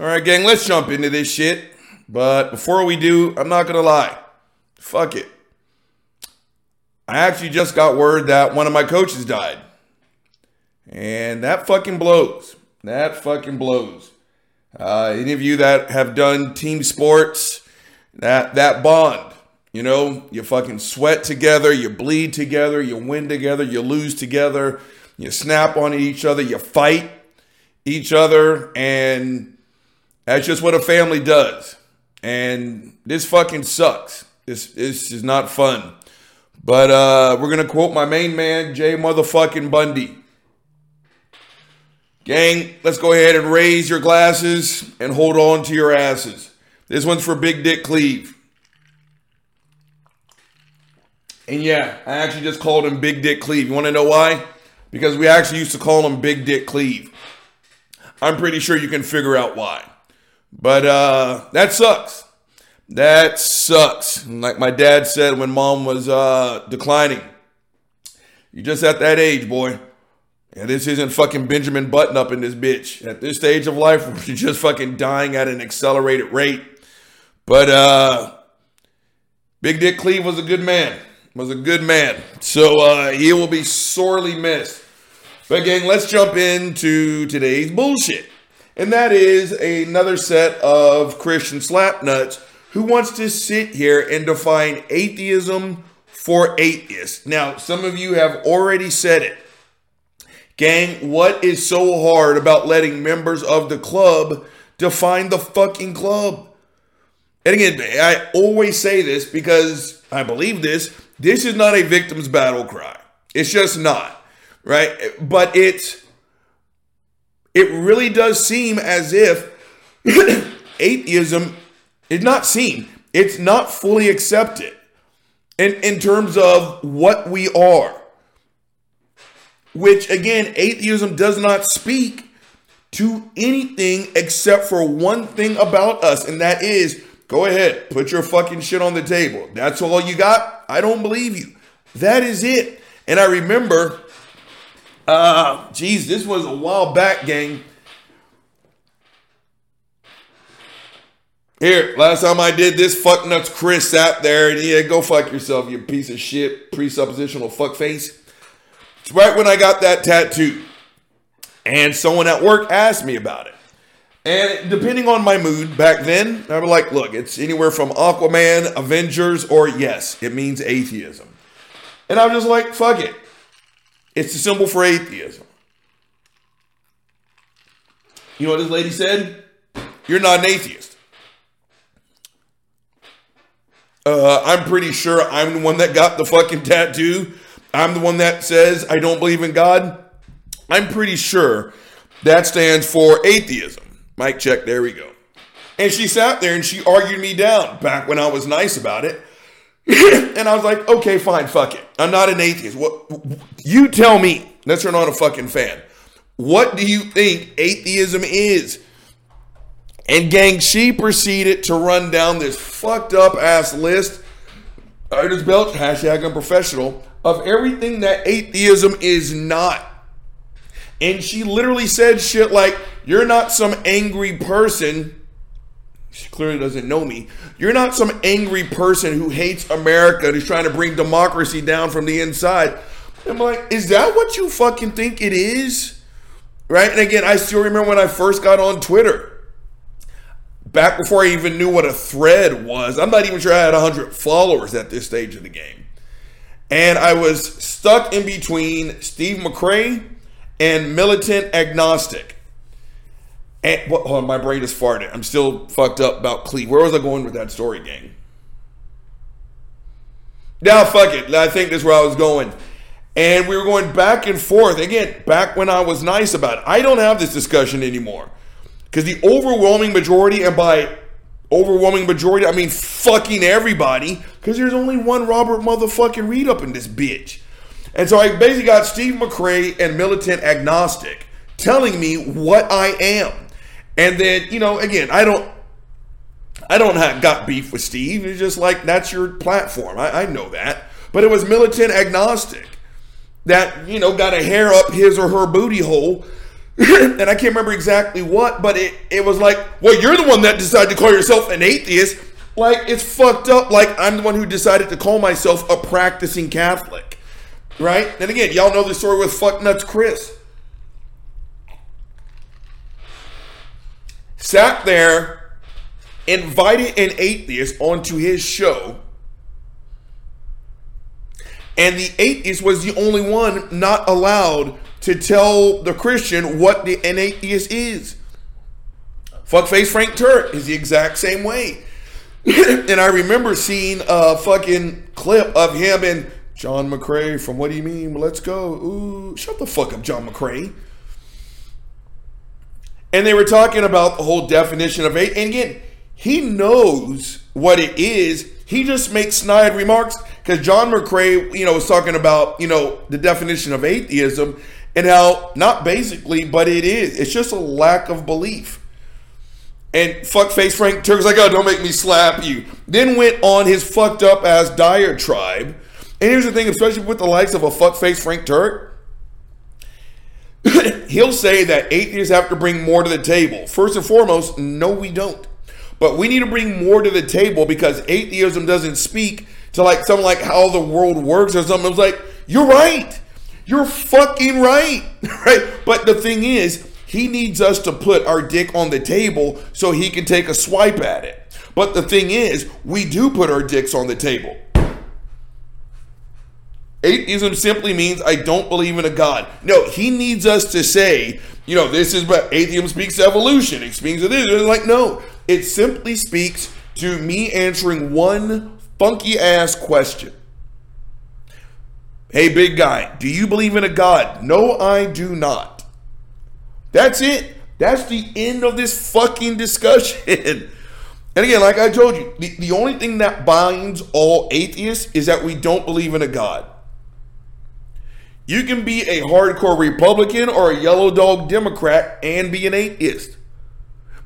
All right, gang, let's jump into this shit. But before we do, I'm not gonna lie. Fuck it. I actually just got word that one of my coaches died. And that fucking blows. That fucking blows. Uh, any of you that have done team sports, that that bond, you know, you fucking sweat together, you bleed together, you win together, you lose together, you snap on each other, you fight each other, and that's just what a family does. And this fucking sucks. This this is not fun. But uh, we're gonna quote my main man, Jay motherfucking Bundy. Gang, let's go ahead and raise your glasses and hold on to your asses. This one's for Big Dick Cleve. And yeah, I actually just called him Big Dick Cleve. You want to know why? Because we actually used to call him Big Dick Cleve. I'm pretty sure you can figure out why. But uh, that sucks. That sucks. Like my dad said when mom was uh, declining, you're just at that age, boy. And this isn't fucking Benjamin Button up in this bitch. At this stage of life, you're just fucking dying at an accelerated rate. But uh, Big Dick Cleve was a good man. Was a good man. So uh, he will be sorely missed. But gang, let's jump into today's bullshit. And that is another set of Christian slapnuts who wants to sit here and define atheism for atheists. Now, some of you have already said it. Gang, what is so hard about letting members of the club define the fucking club? And again, I always say this because I believe this. This is not a victim's battle cry. It's just not, right? But it's it really does seem as if atheism is not seen. It's not fully accepted in, in terms of what we are. Which again, atheism does not speak to anything except for one thing about us, and that is go ahead, put your fucking shit on the table. That's all you got? I don't believe you. That is it. And I remember uh, geez, this was a while back, gang. Here, last time I did this, fuck nuts Chris sat there and yeah, go fuck yourself, you piece of shit, presuppositional fuck face. It's right when I got that tattoo. And someone at work asked me about it. And depending on my mood back then, I was like, look, it's anywhere from Aquaman, Avengers, or yes, it means atheism. And I was just like, fuck it. It's a symbol for atheism. You know what this lady said? You're not an atheist. Uh, I'm pretty sure I'm the one that got the fucking tattoo. I'm the one that says I don't believe in God. I'm pretty sure that stands for atheism. Mic check, there we go. And she sat there and she argued me down back when I was nice about it. and I was like, okay, fine, fuck it. I'm not an atheist. What you tell me, unless you're not a fucking fan. What do you think atheism is? And gang, she proceeded to run down this fucked up ass list. I just belt hashtag unprofessional of everything that atheism is not. And she literally said shit like, You're not some angry person she clearly doesn't know me. You're not some angry person who hates America and is trying to bring democracy down from the inside. I'm like, is that what you fucking think it is? Right? And again, I still remember when I first got on Twitter. Back before I even knew what a thread was. I'm not even sure I had 100 followers at this stage of the game. And I was stuck in between Steve McRae and militant agnostic. And what, hold on, my brain is farted. I'm still fucked up about Cleve. Where was I going with that story, gang? Now, fuck it. I think that's where I was going. And we were going back and forth. Again, back when I was nice about it. I don't have this discussion anymore. Because the overwhelming majority, and by overwhelming majority, I mean fucking everybody, because there's only one Robert motherfucking Reed up in this bitch. And so I basically got Steve McRae and militant agnostic telling me what I am. And then, you know, again, I don't I don't have got beef with Steve. It's just like that's your platform. I, I know that. But it was militant agnostic that, you know, got a hair up his or her booty hole and I can't remember exactly what, but it, it was like, well, you're the one that decided to call yourself an atheist. Like, it's fucked up. Like, I'm the one who decided to call myself a practicing Catholic. Right? And again, y'all know the story with Fuck Nuts Chris. Sat there, invited an atheist onto his show and the atheist was the only one not allowed to tell the Christian what the an atheist is. Fuckface Frank Turek is the exact same way. and I remember seeing a fucking clip of him and John McCrae from What Do You Mean? Let's go. Ooh, shut the fuck up, John McCrae. And they were talking about the whole definition of atheist. And again, he knows what it is. He just makes snide remarks because John McCrae, you know, was talking about, you know, the definition of atheism and how not basically, but it is. It's just a lack of belief. And fuckface Frank Turek's like, oh, don't make me slap you. Then went on his fucked up ass diatribe. And here's the thing, especially with the likes of a fuckface Frank Turek, he'll say that atheists have to bring more to the table. First and foremost, no, we don't. But we need to bring more to the table because atheism doesn't speak to like something like how the world works or something. It was like, you're right. You're fucking right. right? But the thing is, he needs us to put our dick on the table so he can take a swipe at it. But the thing is, we do put our dicks on the table. Atheism simply means I don't believe in a God. No, he needs us to say, you know, this is what atheism speaks evolution. It speaks to this. It's like, no, it simply speaks to me answering one funky ass question. Hey, big guy, do you believe in a God? No, I do not. That's it. That's the end of this fucking discussion. and again, like I told you, the, the only thing that binds all atheists is that we don't believe in a God. You can be a hardcore Republican or a yellow dog Democrat and be an atheist.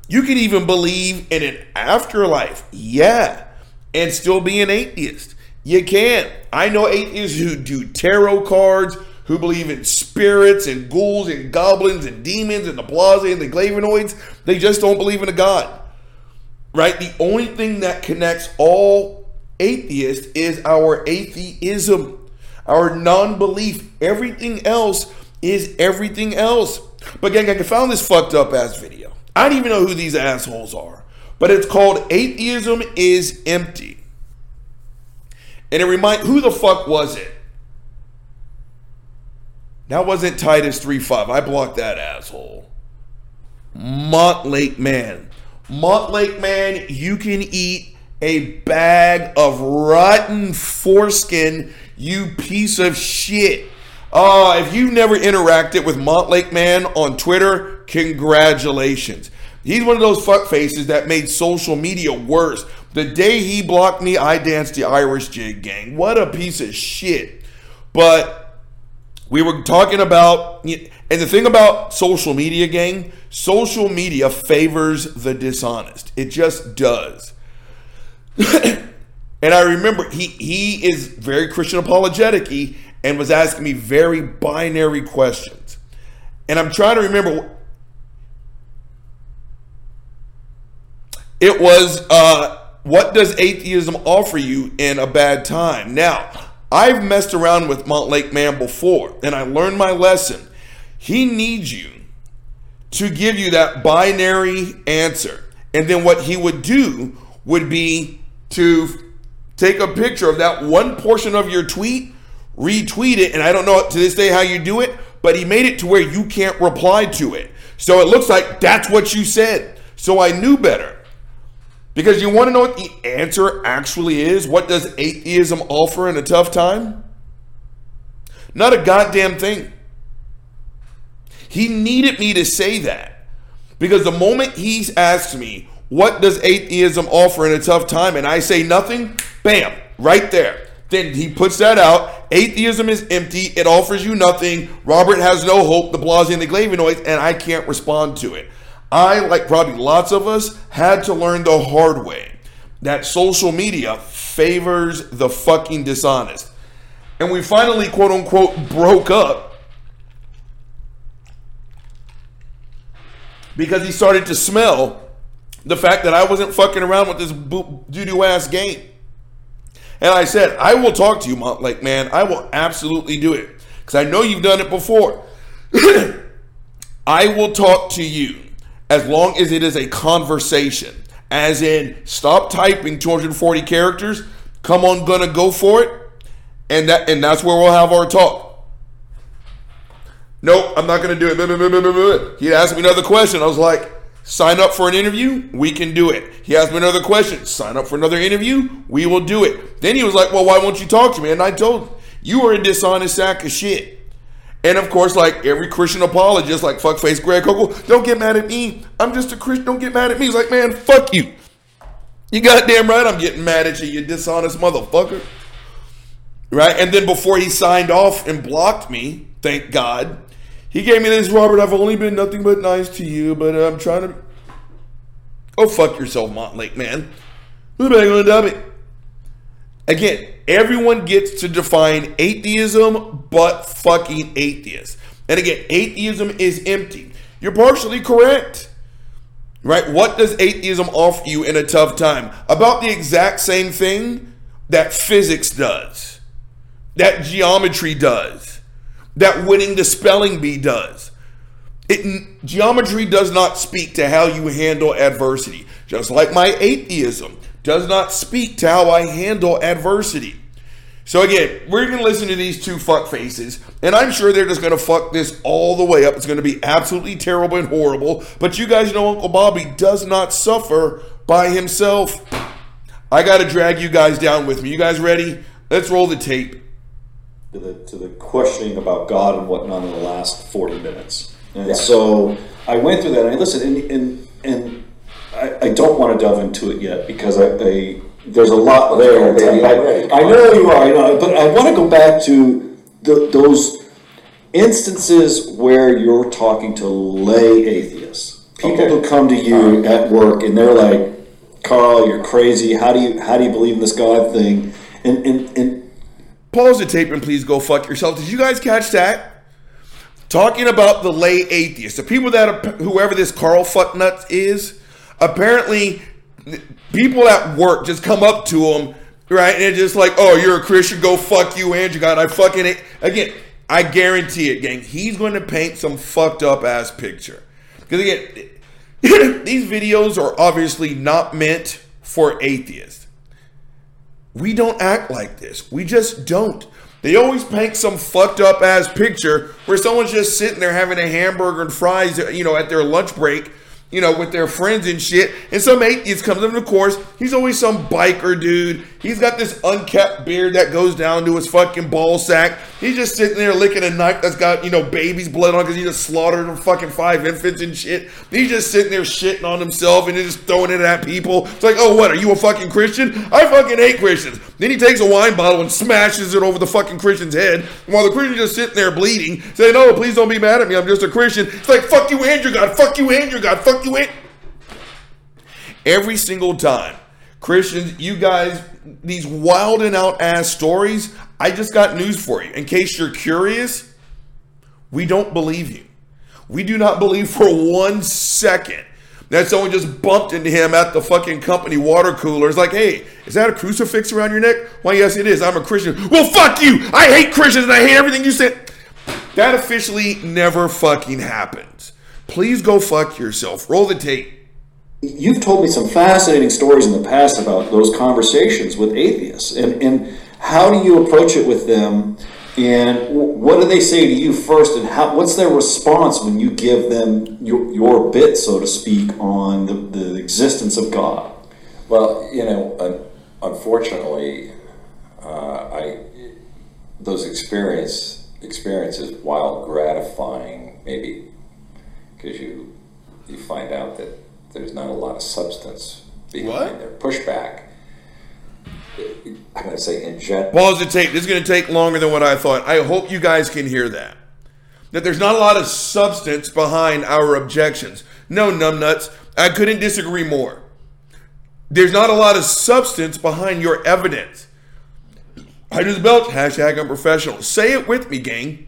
You can even believe in an afterlife. Yeah and still be an atheist. You can. I know atheists who do tarot cards, who believe in spirits and ghouls and goblins and demons and the blase and the flavonoids. They just don't believe in a God. Right? The only thing that connects all atheists is our atheism, our non belief. Everything else is everything else. But gang, I found this fucked up ass video. I don't even know who these assholes are but it's called Atheism is Empty. And it remind who the fuck was it? That wasn't Titus 3.5. I blocked that asshole. Montlake Man. Montlake Man, you can eat a bag of rotten foreskin, you piece of shit. Uh, if you've never interacted with Montlake Man on Twitter, congratulations. He's one of those fuck faces that made social media worse. The day he blocked me, I danced the Irish jig gang. What a piece of shit. But we were talking about, and the thing about social media gang, social media favors the dishonest. It just does. and I remember he he is very Christian apologetic and was asking me very binary questions. And I'm trying to remember It was uh, what does atheism offer you in a bad time? Now, I've messed around with Montlake Man before, and I learned my lesson. He needs you to give you that binary answer. And then what he would do would be to take a picture of that one portion of your tweet, retweet it, and I don't know to this day how you do it, but he made it to where you can't reply to it. So it looks like that's what you said. So I knew better. Because you want to know what the answer actually is? What does atheism offer in a tough time? Not a goddamn thing. He needed me to say that. Because the moment he asked me, what does atheism offer in a tough time? And I say nothing, bam, right there. Then he puts that out. Atheism is empty. It offers you nothing. Robert has no hope, the Blasi and the Glavinoids, and I can't respond to it. I, like probably lots of us, had to learn the hard way that social media favors the fucking dishonest. And we finally, quote unquote, broke up. because he started to smell the fact that I wasn't fucking around with this doo doo ass game. And I said, I will talk to you, Montlake, man. I will absolutely do it because I know you've done it before. I will talk to you as long as it is a conversation. As in, stop typing 240 characters. Come on, gonna go for it, and that and that's where we'll have our talk. Nope, I'm not gonna do it. He asked me another question. I was like, sign up for an interview. We can do it. He asked me another question. Sign up for another interview. We will do it. Then he was like, well, why won't you talk to me? And I told him, you are a dishonest sack of shit. And of course, like every Christian apologist, like fuckface Greg Koukl, don't get mad at me. I'm just a Christian. Don't get mad at me. He's like, man, fuck you. You goddamn right I'm getting mad at you, you dishonest motherfucker. Right? And then before he signed off and blocked me, thank God, he gave me this, Robert, I've only been nothing but nice to you, but uh, I'm trying to. Oh, fuck yourself, Montlake, man. Who's gonna dub it? Again, everyone gets to define atheism but fucking atheist. And again, atheism is empty. You're partially correct. Right? What does atheism offer you in a tough time? About the exact same thing that physics does, that geometry does, that winning the spelling bee does. It, geometry does not speak to how you handle adversity, just like my atheism does not speak to how I handle adversity. So again, we're going to listen to these two fuck faces, and I'm sure they're just going to fuck this all the way up. It's going to be absolutely terrible and horrible. But you guys know Uncle Bobby does not suffer by himself. I got to drag you guys down with me. You guys ready? Let's roll the tape. To the, to the questioning about God and whatnot in the last 40 minutes. And yeah. so I went through that, and I listened, and, and, and I, I don't want to delve into it yet because I, I there's a lot there. I, I, know you are, you know, but I want to go back to the, those instances where you're talking to lay atheists, people okay. who come to you at work and they're like, "Carl, you're crazy. How do you how do you believe in this God thing?" And and and pause the tape and please go fuck yourself. Did you guys catch that? Talking about the lay atheists, the people that are, whoever this Carl fucknuts is apparently people at work just come up to him, right? And just like, oh, you're a Christian, go fuck you, Andrew God. I fucking again, I guarantee it, gang. He's going to paint some fucked up ass picture. Because again, these videos are obviously not meant for atheists. We don't act like this. We just don't. They always paint some fucked up ass picture where someone's just sitting there having a hamburger and fries, you know, at their lunch break you know, with their friends and shit. And some atheist comes in, of course, he's always some biker dude. He's got this unkept beard that goes down to his fucking ball sack. He's just sitting there licking a knife that's got, you know, baby's blood on because he just slaughtered fucking five infants and shit. He's just sitting there shitting on himself and just throwing it at people. It's like, oh, what, are you a fucking Christian? I fucking hate Christians. Then he takes a wine bottle and smashes it over the fucking Christian's head while the Christian's just sitting there bleeding, saying, oh, please don't be mad at me. I'm just a Christian. It's like, fuck you and your God. Fuck you and your God. Fuck you and. Every single time. Christians, you guys, these wild and out ass stories, I just got news for you. In case you're curious, we don't believe you. We do not believe for one second that someone just bumped into him at the fucking company water cooler. It's like, hey, is that a crucifix around your neck? Why, yes, it is. I'm a Christian. Well, fuck you. I hate Christians and I hate everything you said. That officially never fucking happens. Please go fuck yourself. Roll the tape. You've told me some fascinating stories in the past about those conversations with atheists. And, and how do you approach it with them? And what do they say to you first? And how, what's their response when you give them your, your bit, so to speak, on the, the existence of God? Well, you know, unfortunately, uh, I those experience experiences, while gratifying, maybe because you you find out that there's not a lot of substance behind what? their pushback. I'm going to say in general. Pause the tape. This is going to take longer than what I thought. I hope you guys can hear that. That there's not a lot of substance behind our objections. No, numbnuts. I couldn't disagree more. There's not a lot of substance behind your evidence. I just belt, Hashtag unprofessional. Say it with me, gang.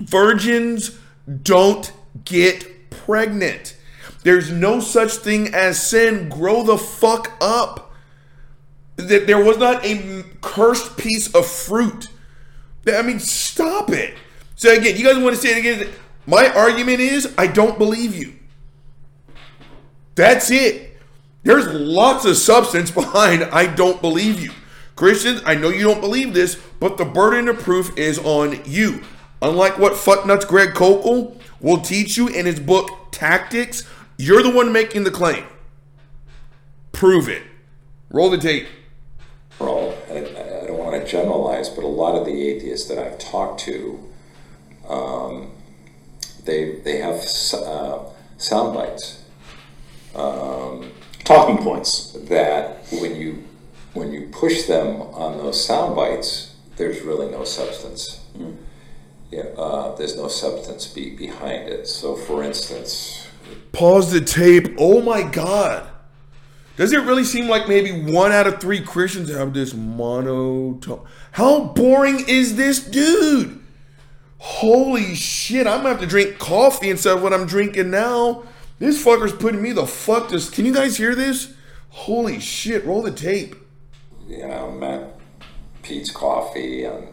Virgins don't get pregnant. There's no such thing as sin. Grow the fuck up. There was not a cursed piece of fruit. I mean, stop it. So again, you guys want to say it again? My argument is I don't believe you. That's it. There's lots of substance behind I don't believe you. Christians, I know you don't believe this, but the burden of proof is on you. Unlike what fucknuts Greg Koukl will teach you in his book Tactics, you're the one making the claim. Prove it. Roll the tape. Well, I, I don't want to generalize, but a lot of the atheists that I've talked to, um, they they have uh, sound bites, um, talking points that when you when you push them on those sound bites, there's really no substance. Mm. Yeah, uh, there's no substance be behind it. So, for instance, pause the tape. Oh my God. Does it really seem like maybe one out of three Christians have this monotone? How boring is this dude? Holy shit, I'm gonna have to drink coffee instead of what I'm drinking now. This fucker's putting me the fuck to. Can you guys hear this? Holy shit, roll the tape. You know, Matt Peet's coffee, and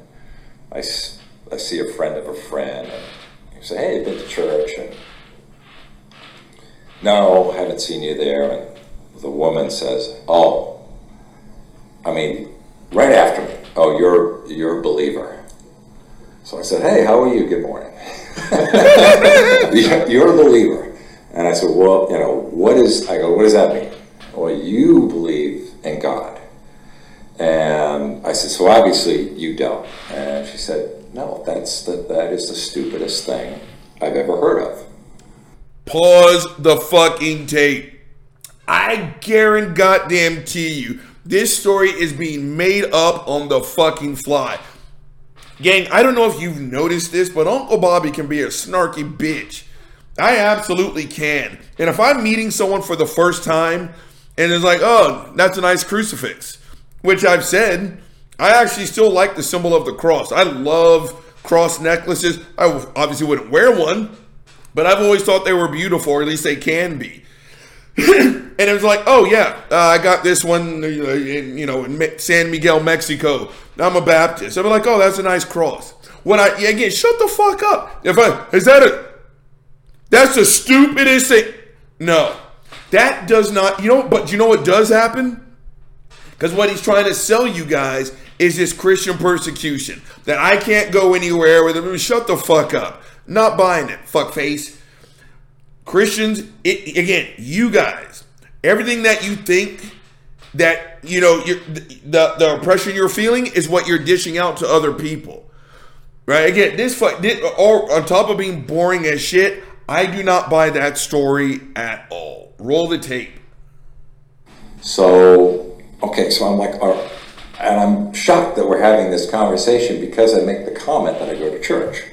I, I see a friend of a friend, and you say, hey, you've been to church? And no, haven't seen you there. And the woman says, "Oh, I mean, right after me. Oh, you're you're a believer." So I said, "Hey, how are you? Good morning. you're a believer." And I said, "Well, you know, what is?" I go, "What does that mean?" Well, you believe in God. And I said, "So obviously you don't." And she said, "No, that's the, that is the stupidest thing I've ever heard of." Pause the fucking tape. I guarantee you, this story is being made up on the fucking fly. Gang, I don't know if you've noticed this, but Uncle Bobby can be a snarky bitch. I absolutely can. And if I'm meeting someone for the first time and it's like, oh, that's a nice crucifix, which I've said, I actually still like the symbol of the cross. I love cross necklaces. I obviously wouldn't wear one, but I've always thought they were beautiful, or at least they can be. and it was like, oh yeah, uh, I got this one, in, you know, in San Miguel, Mexico. I'm a Baptist. I'm like, oh, that's a nice cross. When I again, shut the fuck up. If I is that a that's the stupidest thing. No, that does not. You know, but you know what does happen? Because what he's trying to sell you guys is this Christian persecution that I can't go anywhere with him. Shut the fuck up. Not buying it. Fuck face. Christians, it, again, you guys, everything that you think that you know the the oppression you're feeling is what you're dishing out to other people, right? Again, this fuck, or on top of being boring as shit, I do not buy that story at all. Roll the tape. So okay, so I'm like, and I'm shocked that we're having this conversation because I make the comment that I go to church.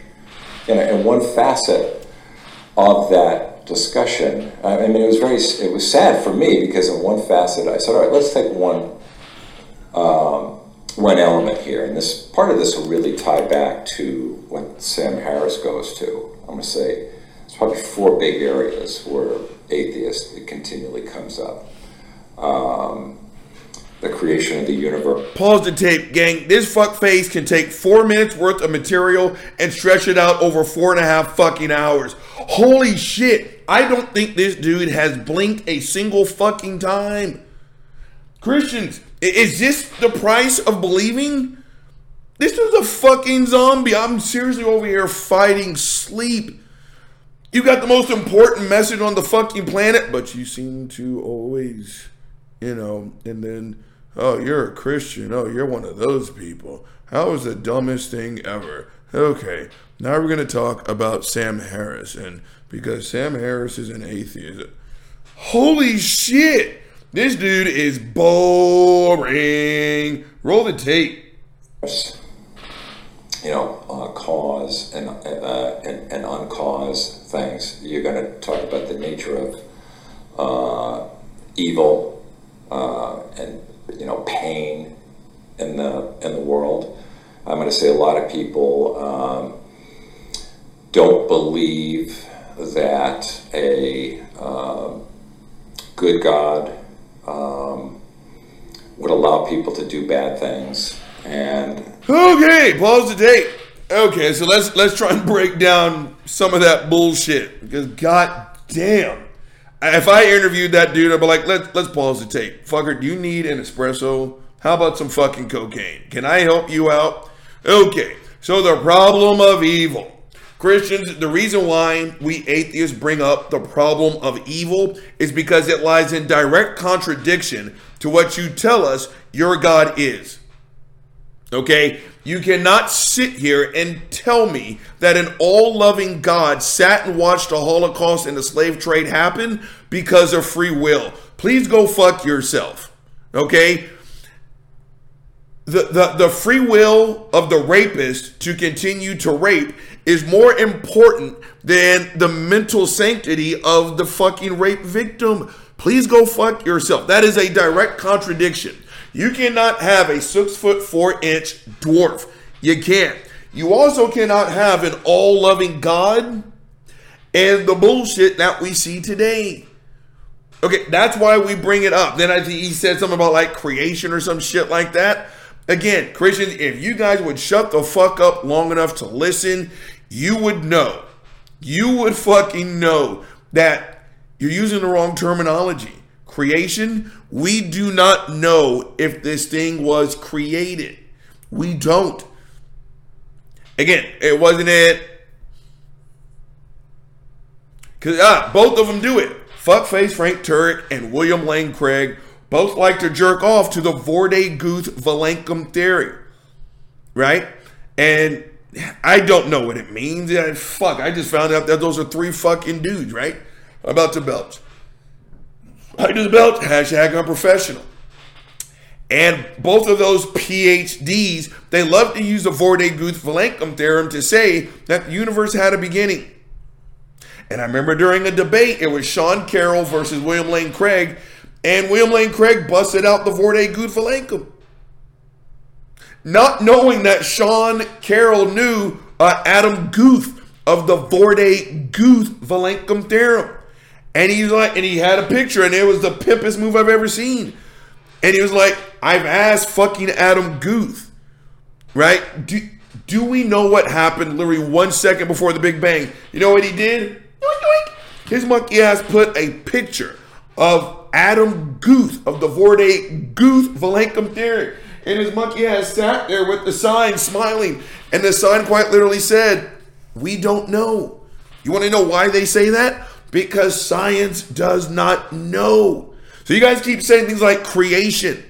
And one facet of that discussion. I mean, it was very, it was sad for me because in one facet, I said, all right, let's take one, um, one element here, and this part of this will really tie back to what Sam Harris goes to. I'm going to say it's probably four big areas where atheist it continually comes up. Um, the creation of the universe. Pause the tape, gang. This fuckface can take four minutes worth of material and stretch it out over four and a half fucking hours. Holy shit. I don't think this dude has blinked a single fucking time. Christians, is this the price of believing? This is a fucking zombie. I'm seriously over here fighting sleep. You got the most important message on the fucking planet, but you seem to always, you know, and then Oh, you're a Christian. Oh, you're one of those people. How was the dumbest thing ever? Okay, now we're going to talk about Sam Harris. And because Sam Harris is an atheist, holy shit, this dude is boring. Roll the tape. You know, uh, cause and, uh, and, and uncaused things. You're going to talk about the nature of uh, evil uh, and you know pain in the in the world. I'm going to say a lot of people um, don't believe that a uh, good God um, would allow people to do bad things, and Okay, pause the tape. Okay, so let's let's try and break down some of that bullshit because god damn. If I interviewed that dude, I'd be like, let's let's pause the tape. Fucker, do you need an espresso? How about some fucking cocaine? Can I help you out? Okay, so the problem of evil. Christians, the reason why we atheists bring up the problem of evil is because it lies in direct contradiction to what you tell us your God is. Okay? You cannot sit here and tell me that an all loving God sat and watched the Holocaust and the slave trade happen because of free will. Please go fuck yourself. Okay? The, the, the free will of the rapist to continue to rape is more important than the mental sanctity of the fucking rape victim. Please go fuck yourself. That is a direct contradiction. You cannot have a six foot four inch dwarf. You can't. You also cannot have an all loving God and the bullshit that we see today. Okay, that's why we bring it up. Then I think he said something about like creation or some shit like that. Again, Christians, if you guys would shut the fuck up long enough to listen, you would know. You would fucking know that you're using the wrong terminology. Creation, we do not know if this thing was created. We don't. Again, it wasn't it. Cause ah, both of them do it. Fuckface Frank Turek and William Lane Craig both like to jerk off to the Borde Guth Vilenkin theory. Right? And I don't know what it means. Yeah, fuck, I just found out that those are three fucking dudes, right? I'm About to belch. I the belt, hashtag unprofessional. And both of those PhDs, they love to use the Borde Guth Vilenkin theorem to say that the universe had a beginning. And I remember during a debate, it was Sean Carroll versus William Lane Craig, and William Lane Craig busted out the Borde Guth Vilenkin not knowing that Sean Carroll knew uh, Adam Guth of the Borde Guth Vilenkin theorem. And he's like, and he had a picture, and it was the pimpest move I've ever seen. And he was like, I've asked fucking Adam Guth, right? Do, do we know what happened literally one second before the Big Bang? You know what he did? His monkey ass put a picture of Adam Guth of the Borde Guth Vilenkin theory and his monkey ass sat there with the sign smiling. And the sign quite literally said, We don't know. You want to know why they say that? Because science does not know. So you guys keep saying things like creation.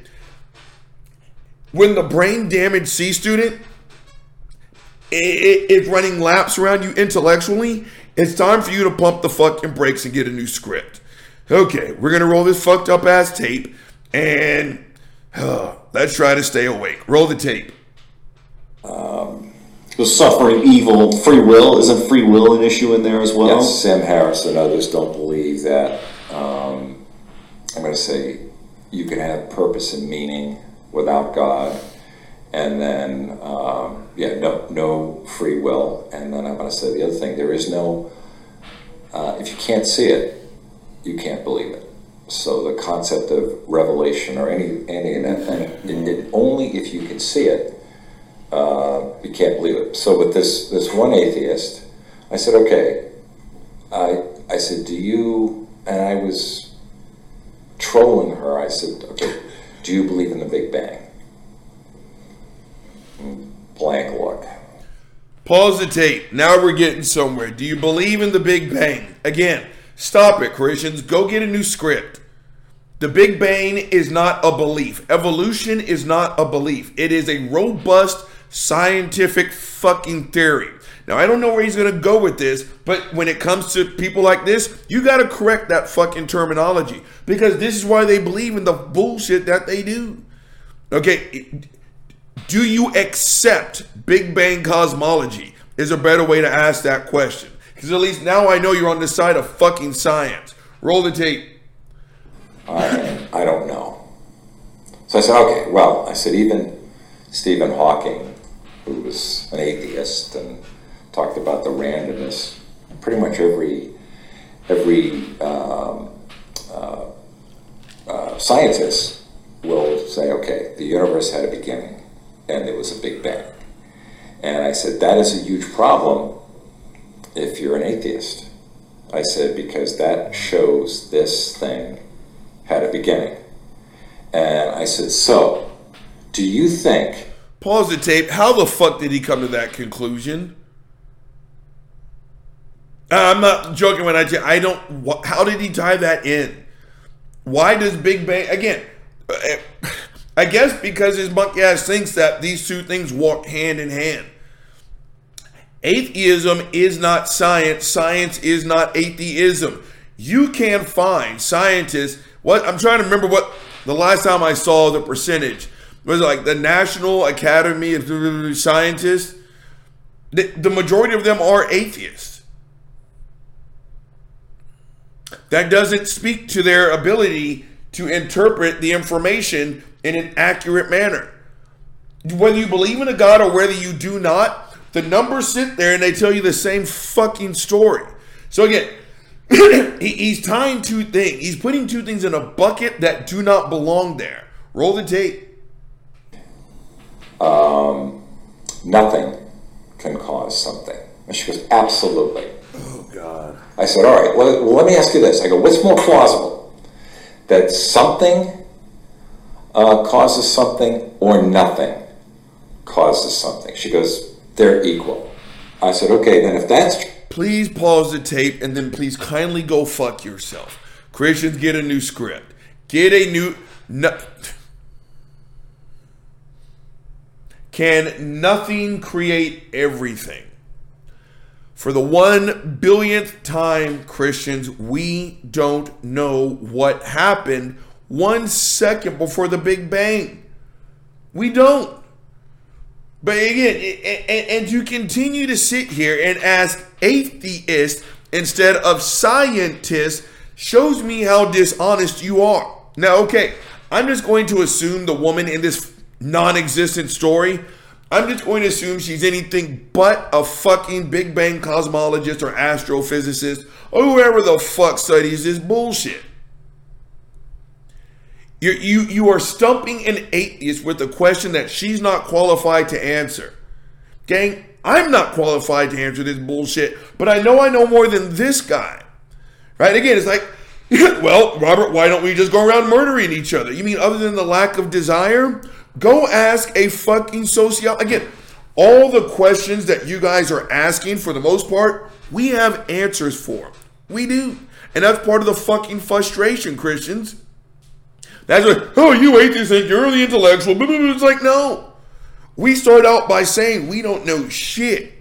When the brain damaged C student is running laps around you intellectually, it's time for you to pump the fucking brakes and get a new script. Okay, we're gonna roll this fucked up ass tape and uh, Let's try to stay awake. Roll the tape. Um, suffering, evil, free will. Isn't free will an issue in there as well? Yes, Sam Harris and others don't believe that. Um, I'm going to say you can have purpose and meaning without God, and then um, yeah, no, no free will. And then I'm going to say the other thing: there is no. Uh, if you can't see it, you can't believe it. So the concept of revelation or any any and, it, only if you can see it, uh, you can't believe it. So with this this one atheist, I said, okay, I I said, do you? And I was trolling her. I said, okay, do you believe in the Big Bang? Blank look. Pause the tape. Now we're getting somewhere. Do you believe in the Big Bang? Again, Stop it, Christians. Go get a new script. The Big Bang is not a belief. Evolution is not a belief. It is a robust scientific fucking theory. Now, I don't know where he's going to go with this, but when it comes to people like this, you got to correct that fucking terminology because this is why they believe in the bullshit that they do. Okay, do you accept Big Bang cosmology? Is a better way to ask that question. Because at least now I know you're on the side of fucking science. Roll the tape. I, I don't know. So I said, okay, well, I said, even Stephen Hawking, who was an atheist and talked about the randomness, pretty much every, every um, uh, scientists will say, okay, the universe had a beginning and there was a big bang. And I said, that is a huge problem if you're an atheist. I said, because that shows this thing had a beginning. And I said, so, do you think. Pause the tape. How the fuck did he come to that conclusion? I'm not joking when I say I don't. How did he tie that in? Why does Big Bang again? I guess because his monkey ass thinks that these two things walk hand in hand. Atheism is not science. Science is not atheism. You can find scientists. What I'm trying to remember what the last time I saw the percentage was like the National Academy of Scientists. The, the majority of them are atheists. That doesn't speak to their ability to interpret the information in an accurate manner. Whether you believe in a God or whether you do not, the numbers sit there and they tell you the same fucking story. So again, he's tying two things. He's putting two things in a bucket that do not belong there. Roll the tape. Um, nothing can cause something. And she goes, absolutely. Oh God. I said, all right. Well, let me ask you this. I go, what's more plausible, that something uh, causes something or nothing causes something? She goes, they're equal. I said, okay, then if that's Please pause the tape and then please kindly go fuck yourself. Christians, get a new script. Get a new. No, can nothing create everything? For the one billionth time, Christians, we don't know what happened one second before the Big Bang. We don't. But again, and, you continue to sit here and ask atheists instead of scientists shows me how dishonest you are. Now, okay, I'm just going to assume the woman in this non existent story, I'm just going to assume she's anything but a fucking Big Bang cosmologist or astrophysicist or whoever the fuck studies this bullshit. You're, you you are stumping an atheist with a question that she's not qualified to answer. Gang, I'm not qualified to answer this bullshit, but I know I know more than this guy. Right? Again, it's like, well, Robert, why don't we just go around murdering each other? You mean other than the lack of desire? Go ask a fucking sociologist. Again, all the questions that you guys are asking, for the most part, we have answers for. We do. And that's part of the fucking frustration, Christians. That's what, oh, you atheists think you're the intellectual. It's like, no. We start out by saying we don't know shit.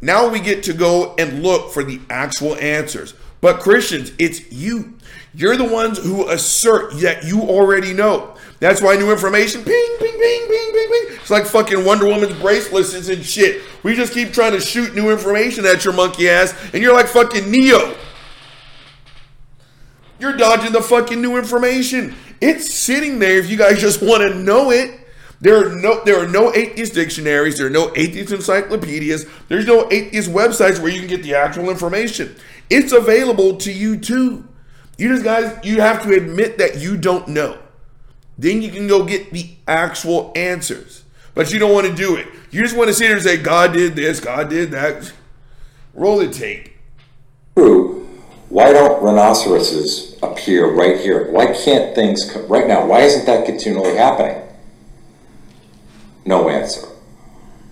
Now we get to go and look for the actual answers. But Christians, it's you. You're the ones who assert that you already know. That's why new information, ping, ping, ping, ping, ping, ping. It's like fucking Wonder Woman's bracelets and shit. We just keep trying to shoot new information at your monkey ass, and you're like fucking Neo. You're dodging the fucking new information. It's sitting there if you guys just want to know it. There are no there are no atheist dictionaries, there are no atheist encyclopedias, there's no atheist websites where you can get the actual information. It's available to you too. You just guys you have to admit that you don't know. Then you can go get the actual answers. But you don't want to do it. You just want to sit here and say, God did this, God did that. Roll the tape. True why don't rhinoceroses appear right here? Why can't things come right now? Why isn't that continually happening? No answer.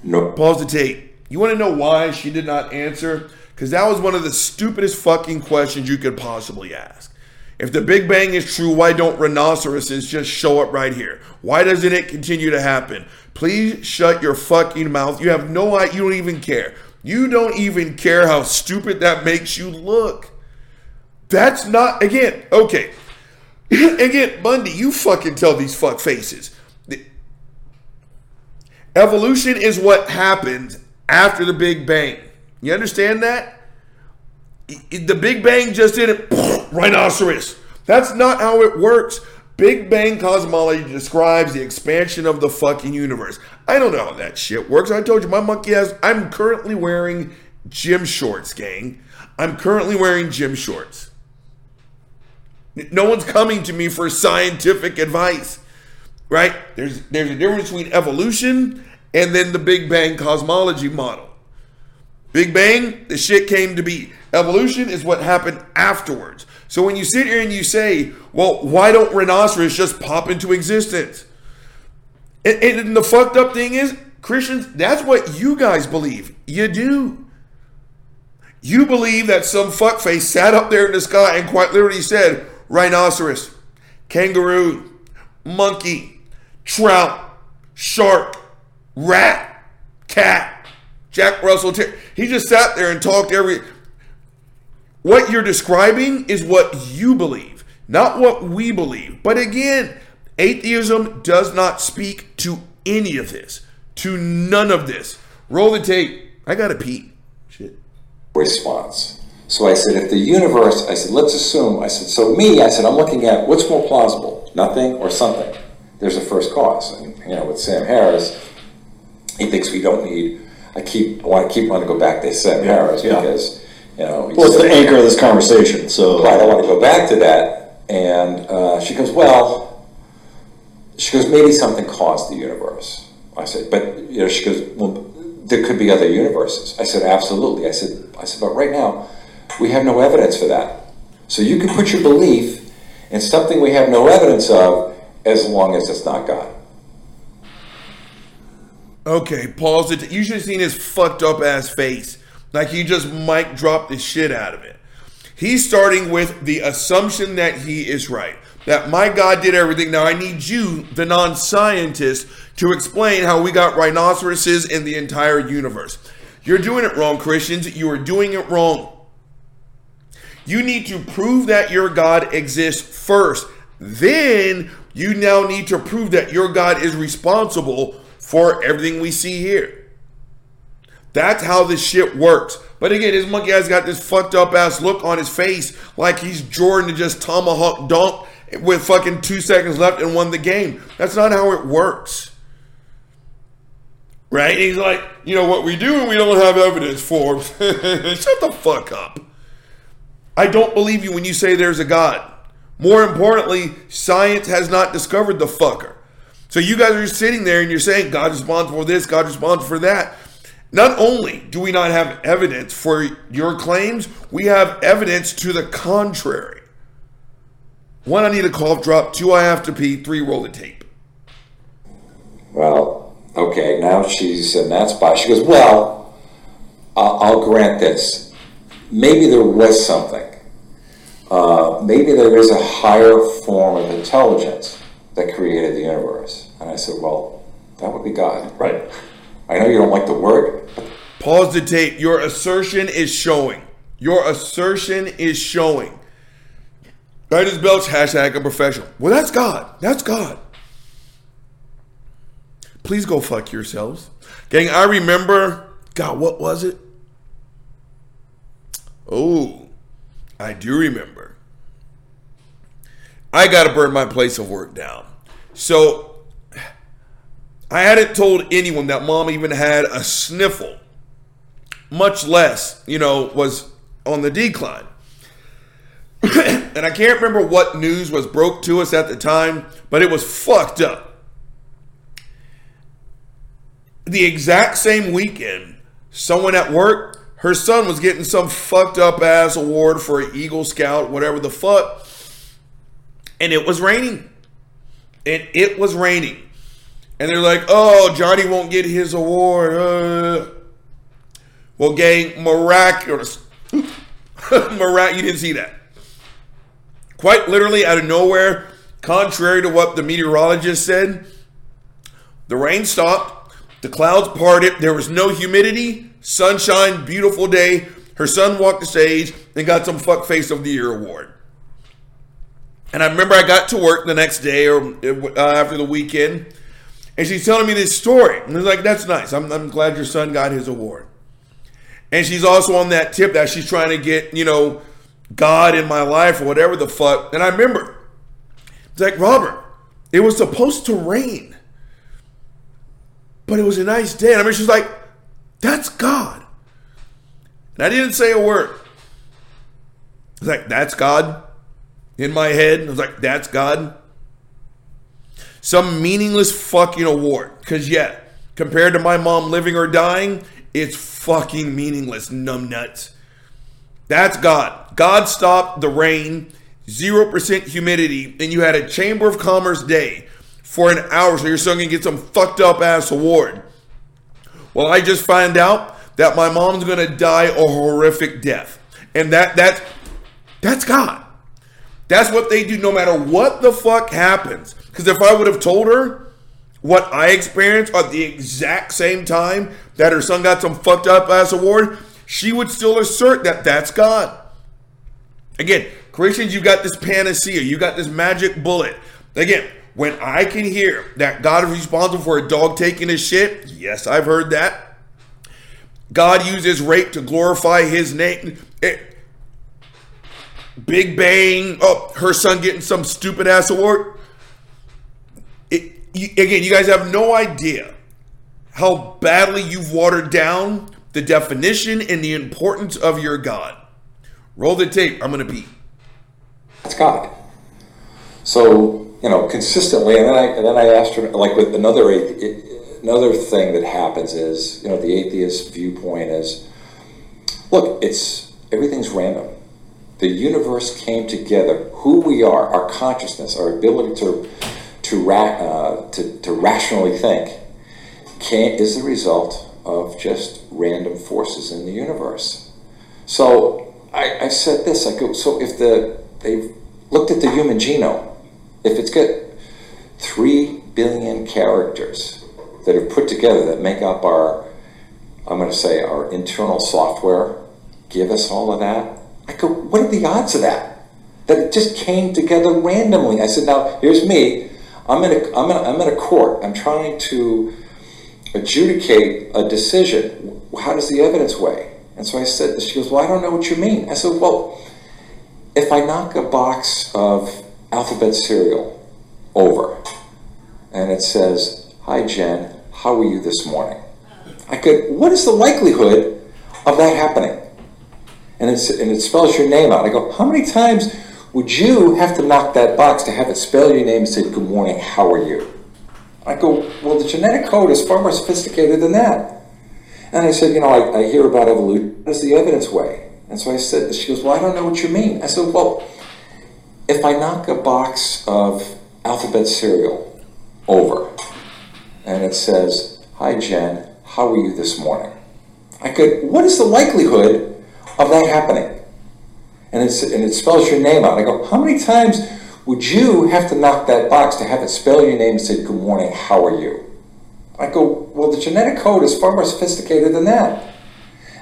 No. Pause the tape. You want to know why she did not answer? Because that was one of the stupidest fucking questions you could possibly ask. If the Big Bang is true, why don't rhinoceroses just show up right here? Why doesn't it continue to happen? Please shut your fucking mouth. You have no idea. You don't even care. You don't even care how stupid that makes you look. That's not again okay. again, Bundy, you fucking tell these fuck faces. Evolution is what happened after the Big Bang. You understand that? The Big Bang just didn't rhinoceros. That's not how it works. Big Bang cosmology describes the expansion of the fucking universe. I don't know how that shit works. I told you my monkey has. I'm currently wearing gym shorts, gang. I'm currently wearing gym shorts. No one's coming to me for scientific advice, right? There's there's a difference between evolution and then the Big Bang cosmology model. Big Bang, the shit came to be. Evolution is what happened afterwards. So when you sit here and you say, well, why don't rhinoceros just pop into existence? And, and the fucked up thing is, Christians, that's what you guys believe. You do. You believe that some fuckface sat up there in the sky and quite literally said, rhinoceros, kangaroo, monkey, trout, shark, rat, cat, Jack Russell. he just sat there and talked every. What you're describing is what you believe, not what we believe. But again, atheism does not speak to any of this, to none of this. Roll the tape. I gotta pee. Shit. Response. So I said, if the universe, I said, let's assume, I said, so me, I said, I'm looking at what's more plausible, nothing or something. There's a first cause. And, you know, with Sam Harris, he thinks we don't need, I keep, I want to keep wanting to go back to Sam Harris yeah. because, you know. Well, it's the anchor of this conversation, so. Right, I want to go back to that. And uh, she goes, well, she goes, maybe something caused the universe. I said, but, you know, she goes, well, there could be other universes. I said, absolutely. I said, I said, but right now, we have no evidence for that. So you can put your belief in something we have no evidence of as long as it's not God. Okay, pause it. You should have seen his fucked up ass face. Like he just mic dropped the shit out of it. He's starting with the assumption that he is right. That my God did everything. Now I need you, the non scientist, to explain how we got rhinoceroses in the entire universe. You're doing it wrong, Christians. You are doing it wrong. You need to prove that your God exists first. Then you now need to prove that your God is responsible for everything we see here. That's how this shit works. But again, this monkey has got this fucked up ass look on his face like he's Jordan to just tomahawk dunk with fucking two seconds left and won the game. That's not how it works. Right? He's like, you know what we do and we don't have evidence for. Shut the fuck up. I don't believe you when you say there's a God. More importantly, science has not discovered the fucker. So you guys are sitting there and you're saying God's responsible for this, God's responsible for that. Not only do we not have evidence for your claims, we have evidence to the contrary. One, I need a cough drop. Two, I have to pee. Three, roll the tape. Well, okay, now she's in that spot. She goes, Well, I'll, I'll grant this. Maybe there was something uh, maybe there is a higher form of intelligence that created the universe. And I said, well, that would be God. Right. I know you don't like the word. Pause the tape. Your assertion is showing. Your assertion is showing. Titus Belch, hashtag a professional. Well, that's God. That's God. Please go fuck yourselves. Gang, I remember, God, what was it? Oh, I do remember. I got to burn my place of work down. So I hadn't told anyone that mom even had a sniffle, much less, you know, was on the decline. and I can't remember what news was broke to us at the time, but it was fucked up. The exact same weekend, someone at work her son was getting some fucked up ass award for an Eagle Scout, whatever the fuck. And it was raining. And it was raining. And they're like, oh, Johnny won't get his award. Uh. Well, gang, miraculous. Mirac- you didn't see that. Quite literally out of nowhere, contrary to what the meteorologist said, the rain stopped, the clouds parted, there was no humidity, sunshine, beautiful day. Her son walked the stage and got some fuck face of the year award. And I remember I got to work the next day or uh, after the weekend, and she's telling me this story. And I was like, that's nice. I'm, I'm glad your son got his award. And she's also on that tip that she's trying to get, you know, God in my life or whatever the fuck. And I remember, it's like, Robert, it was supposed to rain, but it was a nice day. And I mean, she's like, that's God. And I didn't say a word. It's like, that's God. in my head. I was like, that's God. Some meaningless fucking award. Because, yeah, compared to my mom living or dying, it's fucking meaningless, numbnuts. That's God. God stopped the rain, 0% humidity, and you had a Chamber of Commerce day for an hour so you're your son can get some fucked up ass award. Well, I just find out that my mom's gonna die a horrific death. And that that's that's God. That's what they do no matter what the fuck happens. Because if I would have told her what I experienced at the exact same time that her son got some fucked up ass award, she would still assert that that's God. Again, Christians, you got this panacea, you got this magic bullet. Again, when I can hear that God is responsible for a dog taking his shit, yes, I've heard that. God uses rape to glorify his name. It, Big Bang, oh, her son getting some stupid ass award. You, again, you guys have no idea how badly you've watered down the definition and the importance of your God. Roll the tape. I'm going to pee. It's God. So you know, consistently, and then I and then I asked her like with another another thing that happens is you know the atheist viewpoint is look, it's everything's random. The universe came together. Who we are, our consciousness, our ability to to ra- uh, to, to rationally think, can is the result of just random forces in the universe. So I, I said this. I go. So if the they've looked at the human genome if it's got three billion characters that are put together that make up our, I'm going to say, our internal software, give us all of that. I go, what are the odds of that? That it just came together randomly. I said, now here's me. I'm in a, I'm in a, I'm in a court. I'm trying to adjudicate a decision. How does the evidence weigh? And so I said, she goes, well, I don't know what you mean. I said, well, if I knock a box of alphabet cereal over. And it says, Hi, Jen, how are you this morning? I could, what is the likelihood of that happening? And, it's, and it spells your name out. I go, how many times would you have to knock that box to have it spell your name and say, Good morning, how are you? I go, Well, the genetic code is far more sophisticated than that. And I said, You know, I, I hear about evolution. Is the evidence way? And so I said, She goes, Well, I don't know what you mean. I said, Well, if I knock a box of alphabet cereal over and it says, Hi Jen, how are you this morning? I could, what is the likelihood of that happening? And, and it spells your name out. I go, how many times would you have to knock that box to have it spell your name and say, Good morning, how are you? I go, Well, the genetic code is far more sophisticated than that.